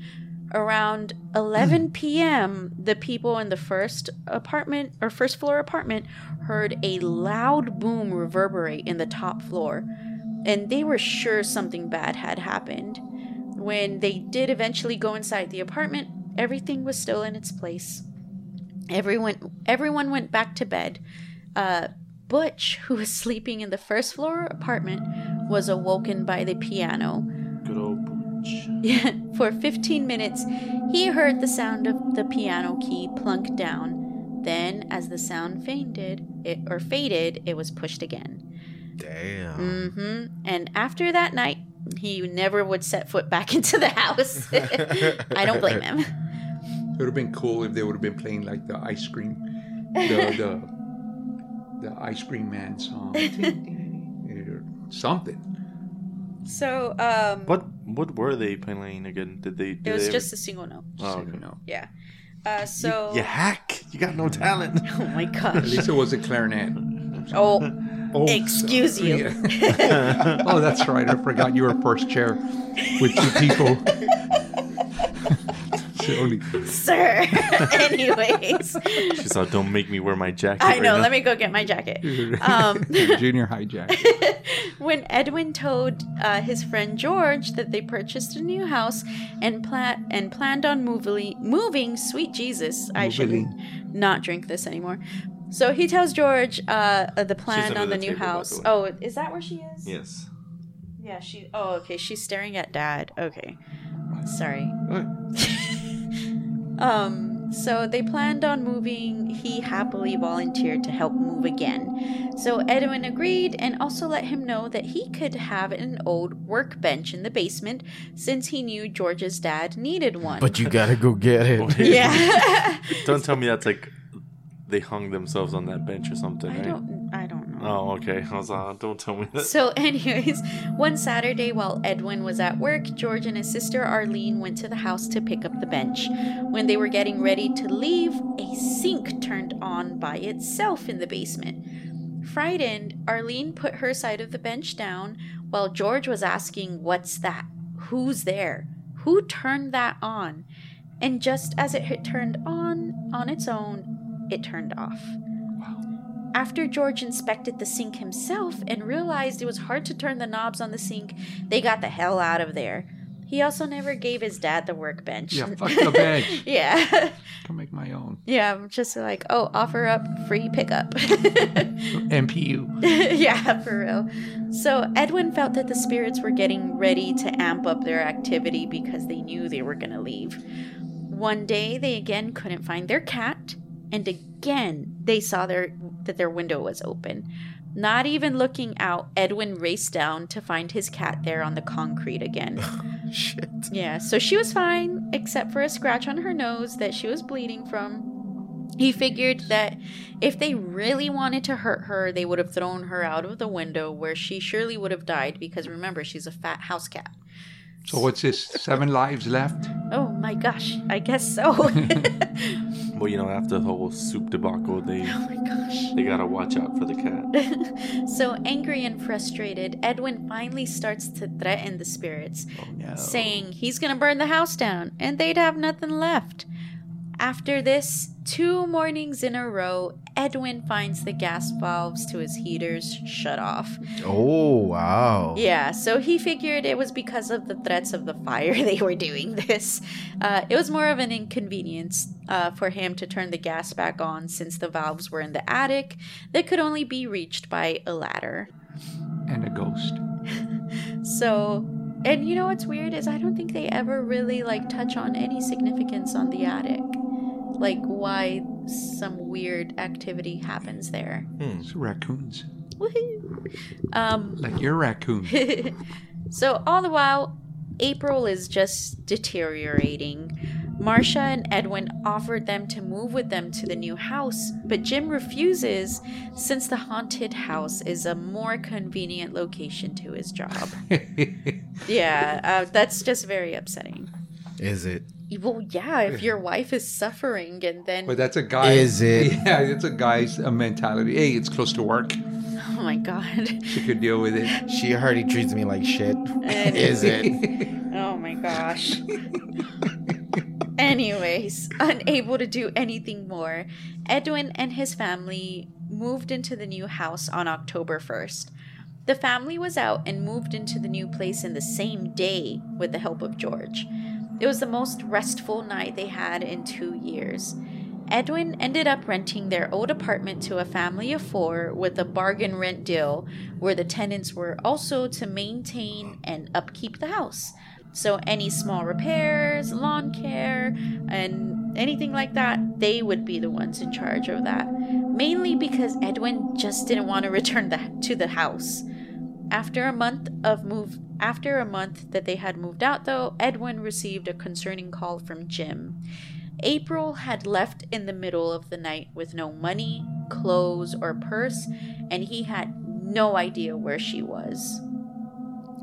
Around 11 p.m., the people in the first apartment or first floor apartment heard a loud boom reverberate in the top floor and they were sure something bad had happened. When they did eventually go inside the apartment, everything was still in its place. Everyone everyone went back to bed. Uh, Butch, who was sleeping in the first floor apartment, was awoken by the piano. Good old Booch. For 15 minutes, he heard the sound of the piano key plunk down. Then, as the sound faded, it, or faded, it was pushed again. Damn. Mm-hmm. And after that night, he never would set foot back into the house. I don't blame him. It would have been cool if they would have been playing like the ice cream, the the, the ice cream man song, or something. So, um, What what were they playing again? Did they? Did it was they ever- just a single note. Oh, So, okay. you know. Yeah. Uh, so, You hack. You got no talent. oh my At gosh. least it was a clarinet. Oh, Oh, Excuse so- you. yeah. oh, that's right. I forgot you were first chair with two people. It's only- sir. Anyways, She said, "Don't make me wear my jacket." I right know. now." Let me go get my jacket. Um, junior hijack. when Edwin told uh, his friend George that they purchased a new house and plan and planned on moving, moving, sweet Jesus, I should not drink this anymore. So he tells George uh, uh, the plan on the, the new table, by the house. Oh, is that where she is? Yes. Yeah, she. Oh, okay. She's staring at Dad. Okay, sorry. Um, so they planned on moving. He happily volunteered to help move again. So Edwin agreed and also let him know that he could have an old workbench in the basement since he knew George's dad needed one. But you gotta go get it. yeah. Don't tell me that's like they hung themselves on that bench or something, I right? don't I don't know. Oh, okay. I was uh, don't tell me that. So, anyways, one Saturday while Edwin was at work, George and his sister Arlene went to the house to pick up the bench. When they were getting ready to leave, a sink turned on by itself in the basement. Frightened, Arlene put her side of the bench down while George was asking, What's that? Who's there? Who turned that on? And just as it had turned on on its own, it turned off. After George inspected the sink himself and realized it was hard to turn the knobs on the sink, they got the hell out of there. He also never gave his dad the workbench. Yeah, fuck the bench. yeah. Can make my own Yeah, I'm just like, oh, offer up free pickup. MPU. yeah, for real. So Edwin felt that the spirits were getting ready to amp up their activity because they knew they were going to leave. One day, they again couldn't find their cat, and again they saw their that their window was open. Not even looking out, Edwin raced down to find his cat there on the concrete again. Shit. Yeah, so she was fine, except for a scratch on her nose that she was bleeding from. He figured that if they really wanted to hurt her, they would have thrown her out of the window where she surely would have died because remember, she's a fat house cat. So what's this? Seven lives left? Oh my gosh, I guess so. oh Well, you know, after the whole soup debacle, they oh my gosh. they gotta watch out for the cat. So angry and frustrated, Edwin finally starts to threaten the spirits, Oh no. saying he's gonna burn the house down and they'd have nothing left. After this, two mornings in a row, Edwin finds the gas valves to his heaters shut off. Oh wow. Yeah, so he figured it was because of the threats of the fire they were doing this. Uh, it was more of an inconvenience uh, for him to turn the gas back on since the valves were in the attic that could only be reached by a ladder. And a ghost. So, and you know what's weird is I don't think they ever really like touch on any significance on the attic. Like why some weird activity happens there. It's raccoons. Woohoo! Um, Like your raccoon. so all the while, April is just deteriorating. Marcia and Edwin offered them to move with them to the new house, but Jim refuses since the haunted house is a more convenient location to his job. yeah, uh, that's just very upsetting. Is it? Well, yeah, if your wife is suffering and then But that's a guy. Is it? Yeah, it's a guy's uh, mentality. Hey, it's close to work. oh my god, She could deal with it. She already treats me like shit. Is it? Oh my gosh. Anyways, unable to do anything more, Edwin and his family moved into the new house on October 1st. The family was out and moved into the new place in the same day with the help of George. It was the most restful night they had in two years. Edwin ended up renting their old apartment to a family of four with a bargain rent deal where the tenants were also to maintain and upkeep the house. So, any small repairs, lawn care, and anything like that, they would be the ones in charge of that. Mainly because Edwin just didn't want to return the, to the house. After a month of move after a month that they had moved out though, Edwin received a concerning call from Jim. April had left in the middle of the night with no money, clothes, or purse, and he had no idea where she was.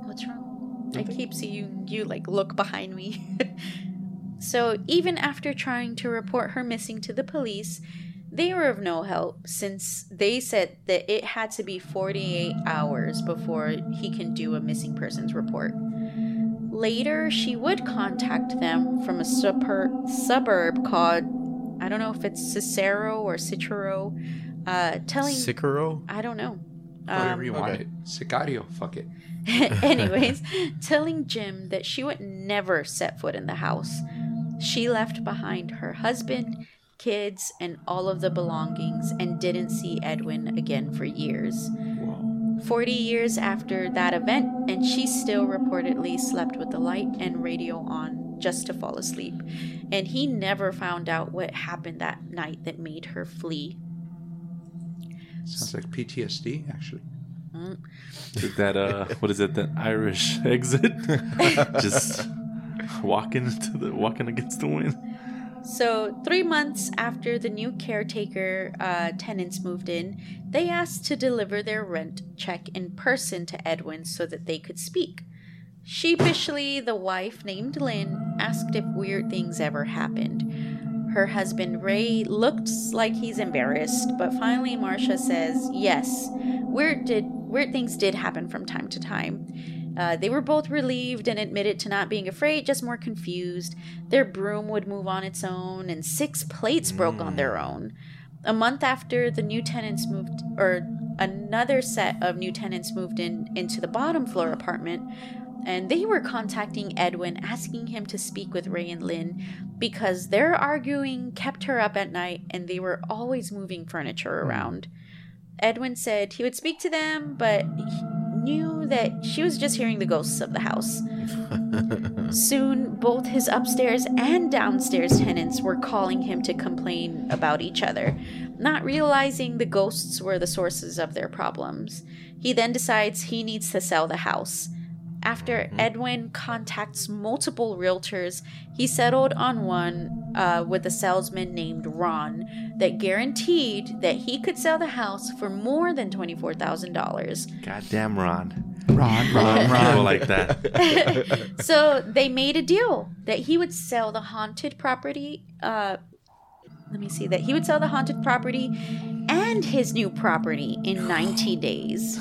What's wrong? I keep seeing you like look behind me. so, even after trying to report her missing to the police, they were of no help since they said that it had to be 48 hours before he can do a missing persons report. Later, she would contact them from a super- suburb called, I don't know if it's Cicero or Cicero, uh, telling. Sicaro? I don't know. Whatever Um, you want okay. it. Sicario, fuck it. anyways, telling Jim that she would never set foot in the house. She left behind her husband, kids, and all of the belongings and didn't see Edwin again for years. 40 years after that event, and she still reportedly slept with the light and radio on just to fall asleep. And he never found out what happened that night that made her flee. Sounds like PTSD, actually. Did that uh what is it that irish exit just walking into the walking against the wind So, three months after the new caretaker uh, tenants moved in, they asked to deliver their rent check in person to Edwin so that they could speak. Sheepishly, the wife, named Lynn, asked if weird things ever happened. Her husband, Ray, looks like he's embarrassed, but finally, Marcia says, yes, weird, did, weird things did happen from time to time. Uh, they were both relieved and admitted to not being afraid, just more confused. Their broom would move on its own, and six plates broke on their own. A month after the new tenants moved, or another set of new tenants moved in into the bottom floor apartment, and they were contacting Edwin, asking him to speak with Ray and Lynn because their arguing kept her up at night, and they were always moving furniture around. Edwin said he would speak to them, but knew that she was just hearing the ghosts of the house. Soon, both his upstairs and downstairs tenants were calling him to complain about each other, not realizing the ghosts were the sources of their problems. He then decides he needs to sell the house. After Edwin contacts multiple realtors, he settled on one uh, with a salesman named Ron that guaranteed that he could sell the house for more than $24,000. goddamn ron Ron, Ron, people Ron. like that so they made a deal that he would sell the haunted property. Uh, let me see that he would sell the haunted property and his new property in 90 days.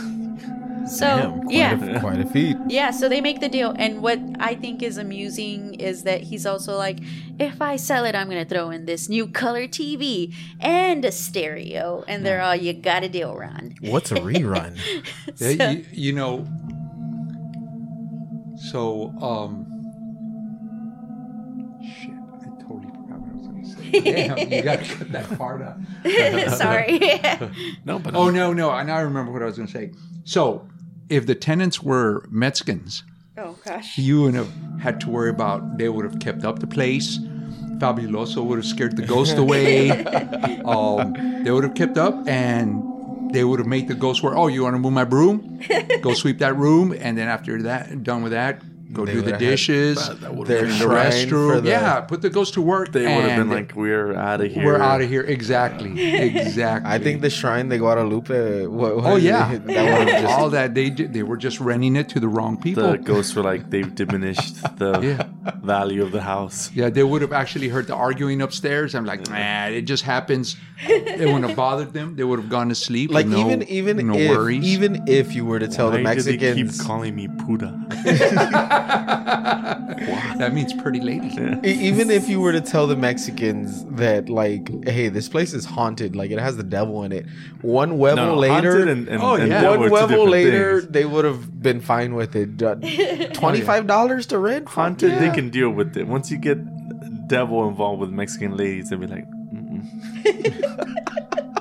So Damn, quite yeah, a, quite a feat. yeah. So they make the deal, and what I think is amusing is that he's also like, if I sell it, I'm gonna throw in this new color TV and a stereo, and they're all, you got a deal, Ron. What's a rerun? Yeah, So- you, you know, so, um, Damn, you got to cut that part out. Sorry. no but Oh, no, no, I now remember what I was going to say. So, if the tenants were Mexicans, oh gosh. you wouldn't have had to worry about, they would have kept up the place. Fabuloso would have scared the ghost away. um, they would have kept up and they would have made the ghost work. Oh, you want to move my broom? Go sweep that room. And then after that, done with that, go They do the would have had- dishes. that would Their have clean the shrine restroom. the- yeah, put the ghost to work. they would have been like we're out of here we're out of here. Exactly. Exactly. I think the shrine de Guadalupe. What, what Oh yeah, it? that would have just all that they did, they were just renting it to the wrong people. the ghosts were like they've diminished the Yeah. Value of the house Yeah, they would have actually heard the arguing upstairs. I'm like, man, it just happens. It wouldn't have bothered them. They would have gone to sleep. like no, even even no if worries. even if you were to tell the Why do they keep Mexicans calling me puta that means pretty lady. E- even if you were to tell the Mexicans that like, hey, this place is haunted, like it has the devil in it. One huevo no, no, later, and, and, Oh, and yeah. devil one are two huevo different later, things. they would have been fine with it. Twenty five dollars to rent. haunted Yeah. They can deal with it once you get devil involved with mexican ladies they'll be like Mm-mm.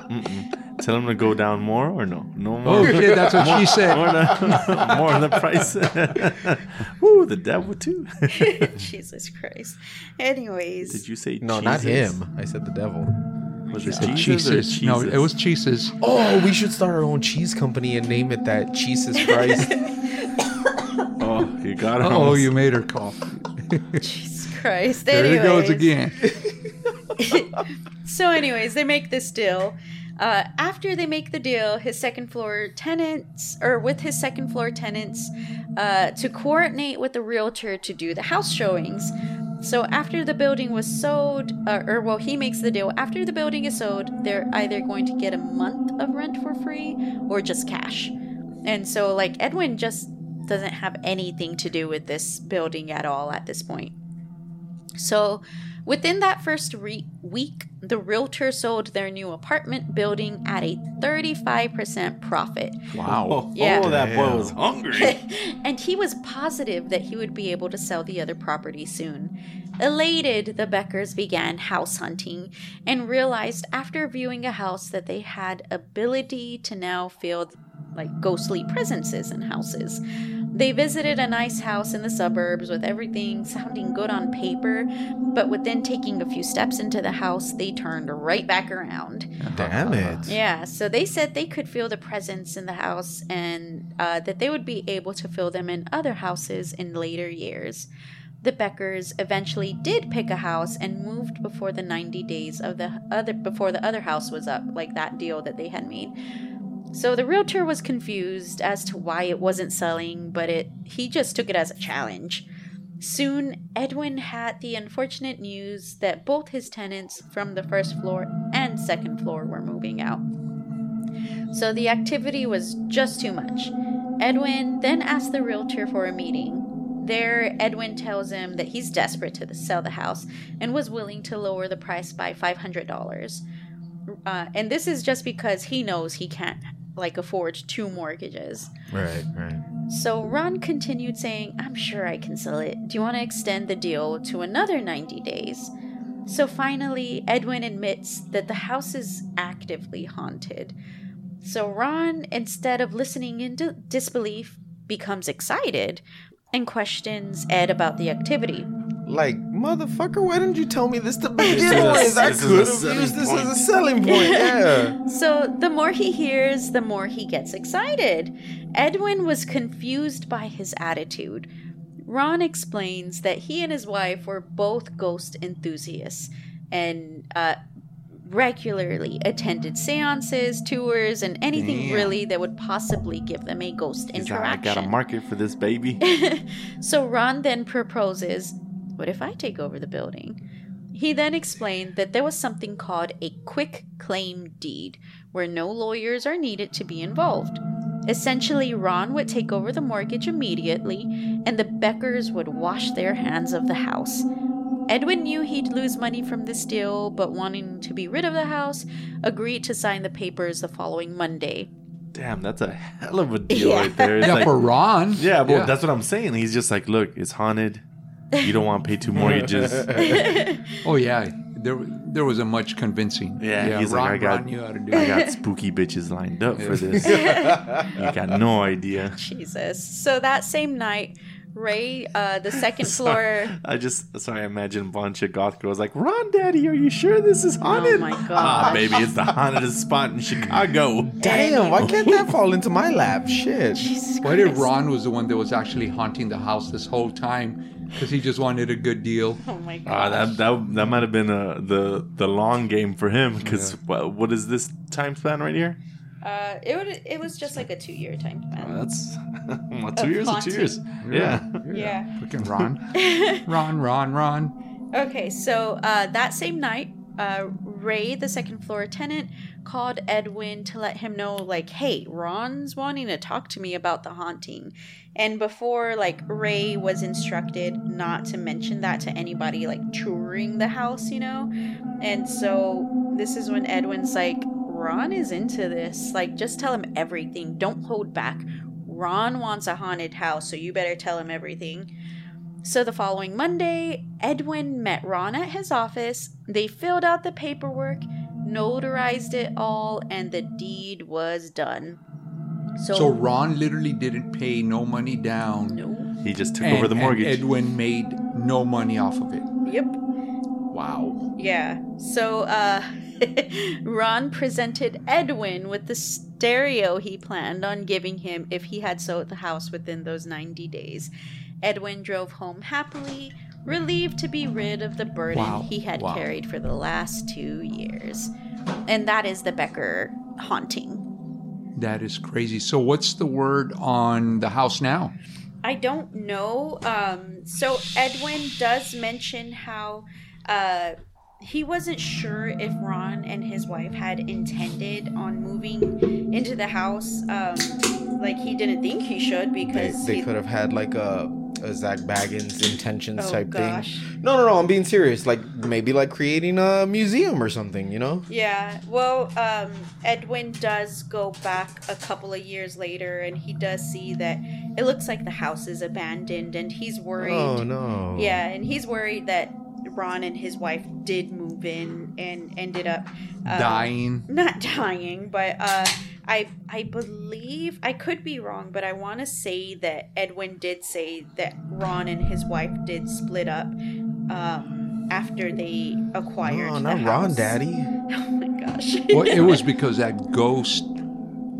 Mm-mm. Tell him to go down more or no? No oh, more. Oh shit, that's what she said. More, the, more on the price. Woo, the devil too. Jesus Christ. Anyways, Did you say No, not him. I said the devil. Was it The cheeses or cheeses. No, it was cheeses. Oh, we should start our own cheese company and name it that. Jesus Christ. Oh, you got it. Oh, you made her cough. Jesus Christ. There it goes again. So, anyways, they make this deal. Uh, after they make the deal, his second floor tenants, or with his second floor tenants, uh, to coordinate with the realtor to do the house showings. So, after the building was sold, uh, or well, he makes the deal. After the building is sold, they're either going to get a month of rent for free or just cash. And so, like, Edwin just doesn't have anything to do with this building at all at this point. So, within that first re- week, the realtor sold their new apartment building at a 35% profit. Wow. Oh, Yeah. oh, that boy was hungry. and he was positive that he would be able to sell the other property soon. Elated, the Beckers began house hunting and realized after viewing a house that they had ability to now feel like ghostly presences in houses. They visited a nice house in the suburbs with everything sounding good on paper, but within taking a few steps into the house, they turned right back around. Damn it. Yeah, so they said they could feel the presence in the house and uh, that they would be able to feel them in other houses in later years. The Beckers eventually did pick a house and moved before the 90 days of the other before the other house was up, like that deal that they had made. So the realtor was confused as to why it wasn't selling, but it he just took it as a challenge. Soon, Edwin had the unfortunate news that both his tenants from the first floor and second floor were moving out. So the activity was just too much. Edwin then asked the realtor for a meeting. There, Edwin tells him that he's desperate to sell the house and was willing to lower the price by $500. Uh, and this is just because he knows he can't like afford two mortgages. Right, right. So Ron continued saying, I'm sure I can sell it. Do you want to extend the deal to another 90 days? So finally, Edwin admits that the house is actively haunted. So Ron, instead of listening in di- disbelief, becomes excited and questions Ed about the activity. Like, motherfucker, why didn't you tell me this to begin This is a- with? I this is a could have used this point. as a selling point. Yeah. So the more he hears, the more he gets excited. Edwin was confused by his attitude. Ron explains that he and his wife were both ghost enthusiasts and uh, regularly attended seances, tours, and anything Damn. really that would possibly give them a ghost He's like, I got a market for this baby. So Ron then proposes, What if I take over the building? He then explained that there was something called a quick claim deed, where no lawyers are needed to be involved. Essentially, Ron would take over the mortgage immediately, and the Beckers would wash their hands of the house. Edwin knew he'd lose money from this deal, but wanting to be rid of the house, agreed to sign the papers the following Monday. Damn, that's a hell of a deal Yeah. right there. It's Yeah, like, for Ron. yeah, but that's what I'm saying. He's just like, look, it's haunted. You don't want to pay two mortgages. Oh yeah, there there was a much convincing. Yeah, he's Ron, like, I got, Ron knew how to do I got spooky bitches lined up for this. you got no idea. Jesus. So that same night, Ray, uh, the second floor. I just sorry, I imagine a bunch of goth girls like, Ron, Daddy, are you sure this is haunted? Oh my Ah, baby, it's the hauntedest spot in Chicago. Damn, why can't that fall into my lap? Shit. Jesus What if Ron was the one that was actually haunting the house this whole time because he just wanted a good deal? Oh my god. Ah, that that that might have been uh, the the long game for him because what, what is this time span right here? Uh, it would. It was just like a two-year time Oh, span. that's well, two Of years or two haunting. years. Yeah. Yeah. Fucking Ron, Ron, Ron, Ron. Okay, so uh, that same night, uh, Ray, the second floor tenant, called Edwin to let him know, like, hey, Ron's wanting to talk to me about the haunting. And before, like, Ray was instructed not to mention that to anybody, like, touring the house, you know? And so this is when Edwin's like, Ron is into this. Like, just tell him everything. Don't hold back. Ron wants a haunted house, so you better tell him everything. so the following Monday, Edwin met Ron at his office. They filled out the paperwork, notarized it all, and the deed was done. So, So Ron literally didn't pay no money down. no. He just took and- over the and mortgage. Edwin made no money off of it. Yep. Wow. Yeah. So uh Ron presented Edwin with the stereo he planned on giving him if he had sold the house within those 90 days. Edwin drove home happily, relieved to be rid of the burden Wow. he had Wow. carried for the last 2 years. And that is the Becker haunting. That is crazy. So what's the word on the house now? I don't know. Um, so Edwin does mention how uh, he wasn't sure if Ron and his wife had intended on moving into the house. Um, like he didn't think he should They, because they he, could have had like a, a Zak Bagans intentions Oh, type gosh. thing. No, no, no. I'm being serious. Like maybe like creating a museum or something. You know? Yeah, well, um, Edwin does go back a couple of years later, and he does see that it looks like the house is abandoned, and he's worried. Oh no. Yeah, and he's worried that Ron and his wife did move in and ended up uh, Dying. Not dying, but uh, I I believe I could be wrong, but I want to say that Edwin did say that Ron and his wife did split up um, after they acquired. No, the not Ron. Daddy. Oh my gosh. Well, it was because that ghost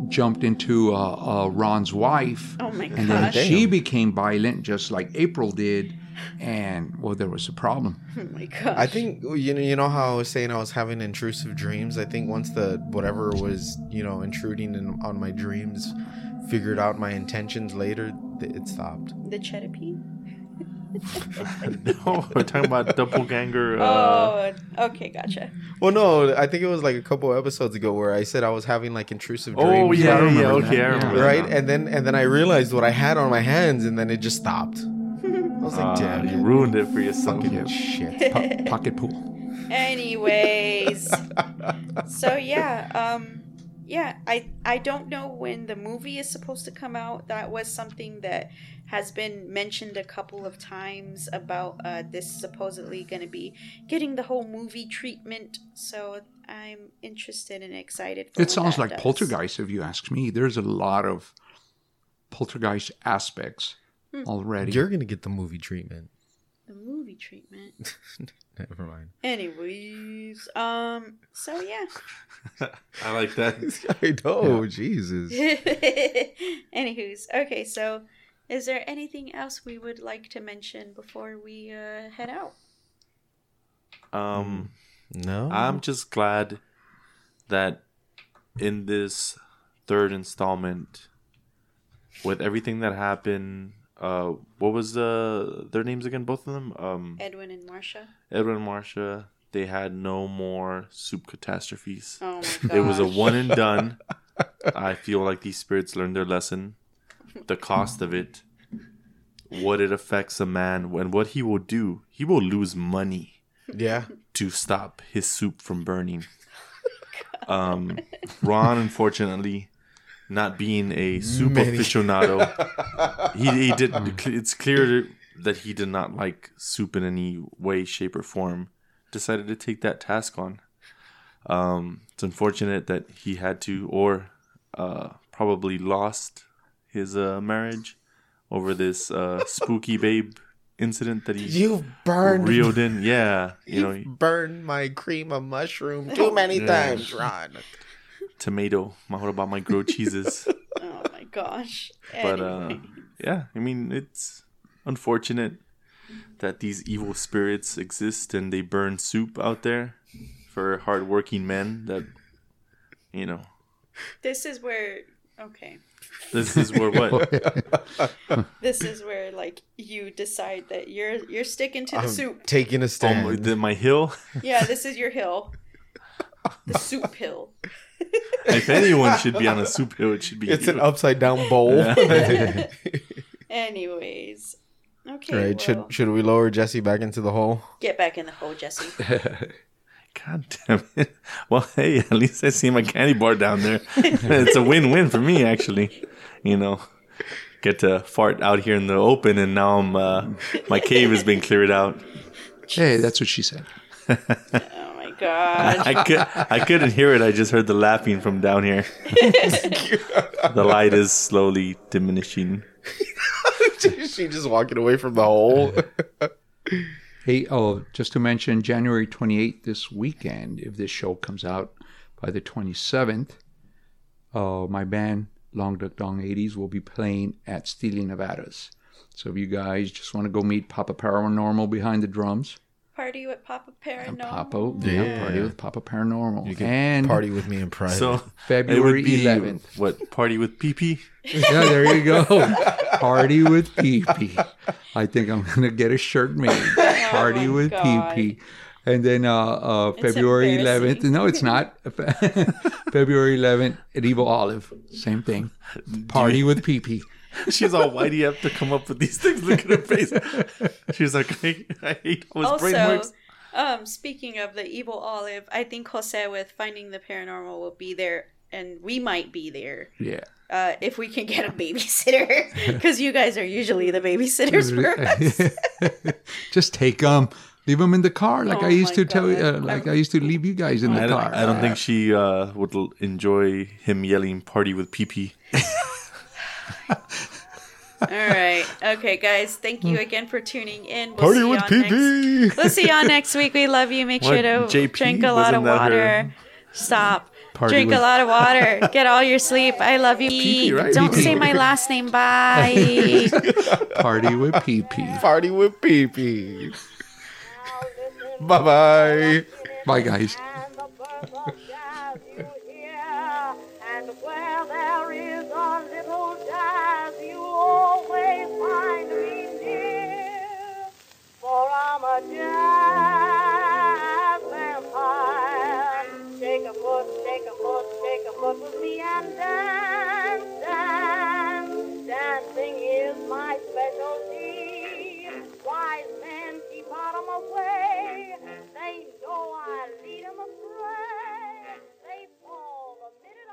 jumped into uh, uh, Ron's wife, oh my and then she became violent, just like April did. And well, there was a problem. Oh my gosh. I think you know you know how I was saying I was having intrusive dreams. I think once the whatever was you know intruding in, on my dreams figured out my intentions later, th- it stopped. the Chetapine. no, we're talking about doppelganger. Uh, oh, okay, gotcha. Well, no, I think it was like a couple episodes ago where I said I was having like intrusive dreams. oh yeah, Yeah, I yeah, remember okay, that. I remember Yeah. that right and then and then i realized what i had on my hands and then it just stopped i was like Ah, damn you ruined it for yourself. fucking Yeah. shit Po- pocket pool. Anyways, so yeah, um, yeah, I I don't know when the movie is supposed to come out. That was something that has been mentioned a couple of times about uh, this supposedly going to be getting the whole movie treatment. So I'm interested and excited. For It sounds like does. poltergeist, if you ask me. There's a lot of poltergeist aspects Hmm. already. you're gonna get the movie treatment The movie treatment. never mind Anyways, um, so yeah. I like that. i know jesus Anywho's, okay, so is there anything else we would like to mention before we uh, head out? Um, no I'm just glad that in this third installment, with everything that happened, uh, what was the their names again? Both of them, um, Edwin and Marcia. Edwin and Marcia. They had no more soup catastrophes. Oh my god. It was a one and done. I feel like these spirits learned their lesson, the cost of it, what it affects a man, and what he will do. He will lose money yeah to stop his soup from burning. Um, Ron, unfortunately, not being a soup Many. aficionado, he, he did. It's clear that he did not like soup in any way, shape, or form. Decided to take that task on. Um, it's unfortunate that he had to, or uh, probably lost his uh, marriage over this uh, spooky babe incident that he you've burned reeled in. Yeah, you know, you've burned my cream of mushroom too many Yeah. times ron tomato. my What about my grilled cheeses? Oh my gosh. but uh, yeah, I mean it's unfortunate that these evil spirits exist and they burn soup out there for hardworking men. That you know, this is where okay. this is where what This is where like you decide that you're you're sticking to the i'm soup. taking a oh, stand the, my hill. Yeah, this is your hill. The soup hill. If anyone should be on a soup hill, it should be. it's you. an upside down bowl Yeah. Anyways. Okay. right well, should should we lower jesse back into the hole get back in the hole, Jesse. God damn it. Well, hey, at least I see my candy bar down there. it's a win win for me, actually. You know, get to fart out here in the open, and now I'm uh, my cave has been cleared out. Hey, that's what she said. God. I could I couldn't hear it. I just heard the laughing from down here. the light is slowly diminishing. she just walking away from the hole. Hey, oh, just to mention, January 28th this weekend, if this show comes out by the 27th, uh, my band, Long Duck Dong 80s, will be playing at Steely Nevadas. So if you guys just want to go meet Papa Paranormal behind the drums, Party with Papa Paranormal. Papa, yeah, party with Papa Paranormal. You can and party with me in private. So February 11th. what party with PP? Yeah, there you go. Party with PP. I think I'm gonna get a shirt made. Party Oh with God. PP. And then uh, uh, February 11th. No, it's not. February 11th at Evil Olive. Same thing. Party with PP. She's all why do you have to come up with these things? Look at her face. She's like, I, I hate how his brain works. um, speaking of the evil olive, I think Jose with finding the paranormal will be there, and we might be there Yeah. uh, if we can get a babysitter, because you guys are usually the babysitters for us. Just take them. Leave them in the car, like Oh I used my to tell you, uh, like I used to leave you guys in the I car. I don't think she uh, would enjoy him yelling "party with PP." All right, okay, guys, thank you hmm. again for tuning in. We'll Party see with y'all next- We'll see y'all next week. We love you. Make What, sure to JP? drink a lot of Wasn't that water. her? Stop. Party drink with- a lot of water. Get all your sleep. I love you. PP, right? Don't PP. say my last name. Bye. Party with PP. Party with PP. Bye bye. Bye, guys. I'm a jazz vampire. Shake a foot, shake a foot, shake a foot with me and dance, dance. Dancing is my specialty. Wise men keep out of my way. They know I lead them astray. They fall the minute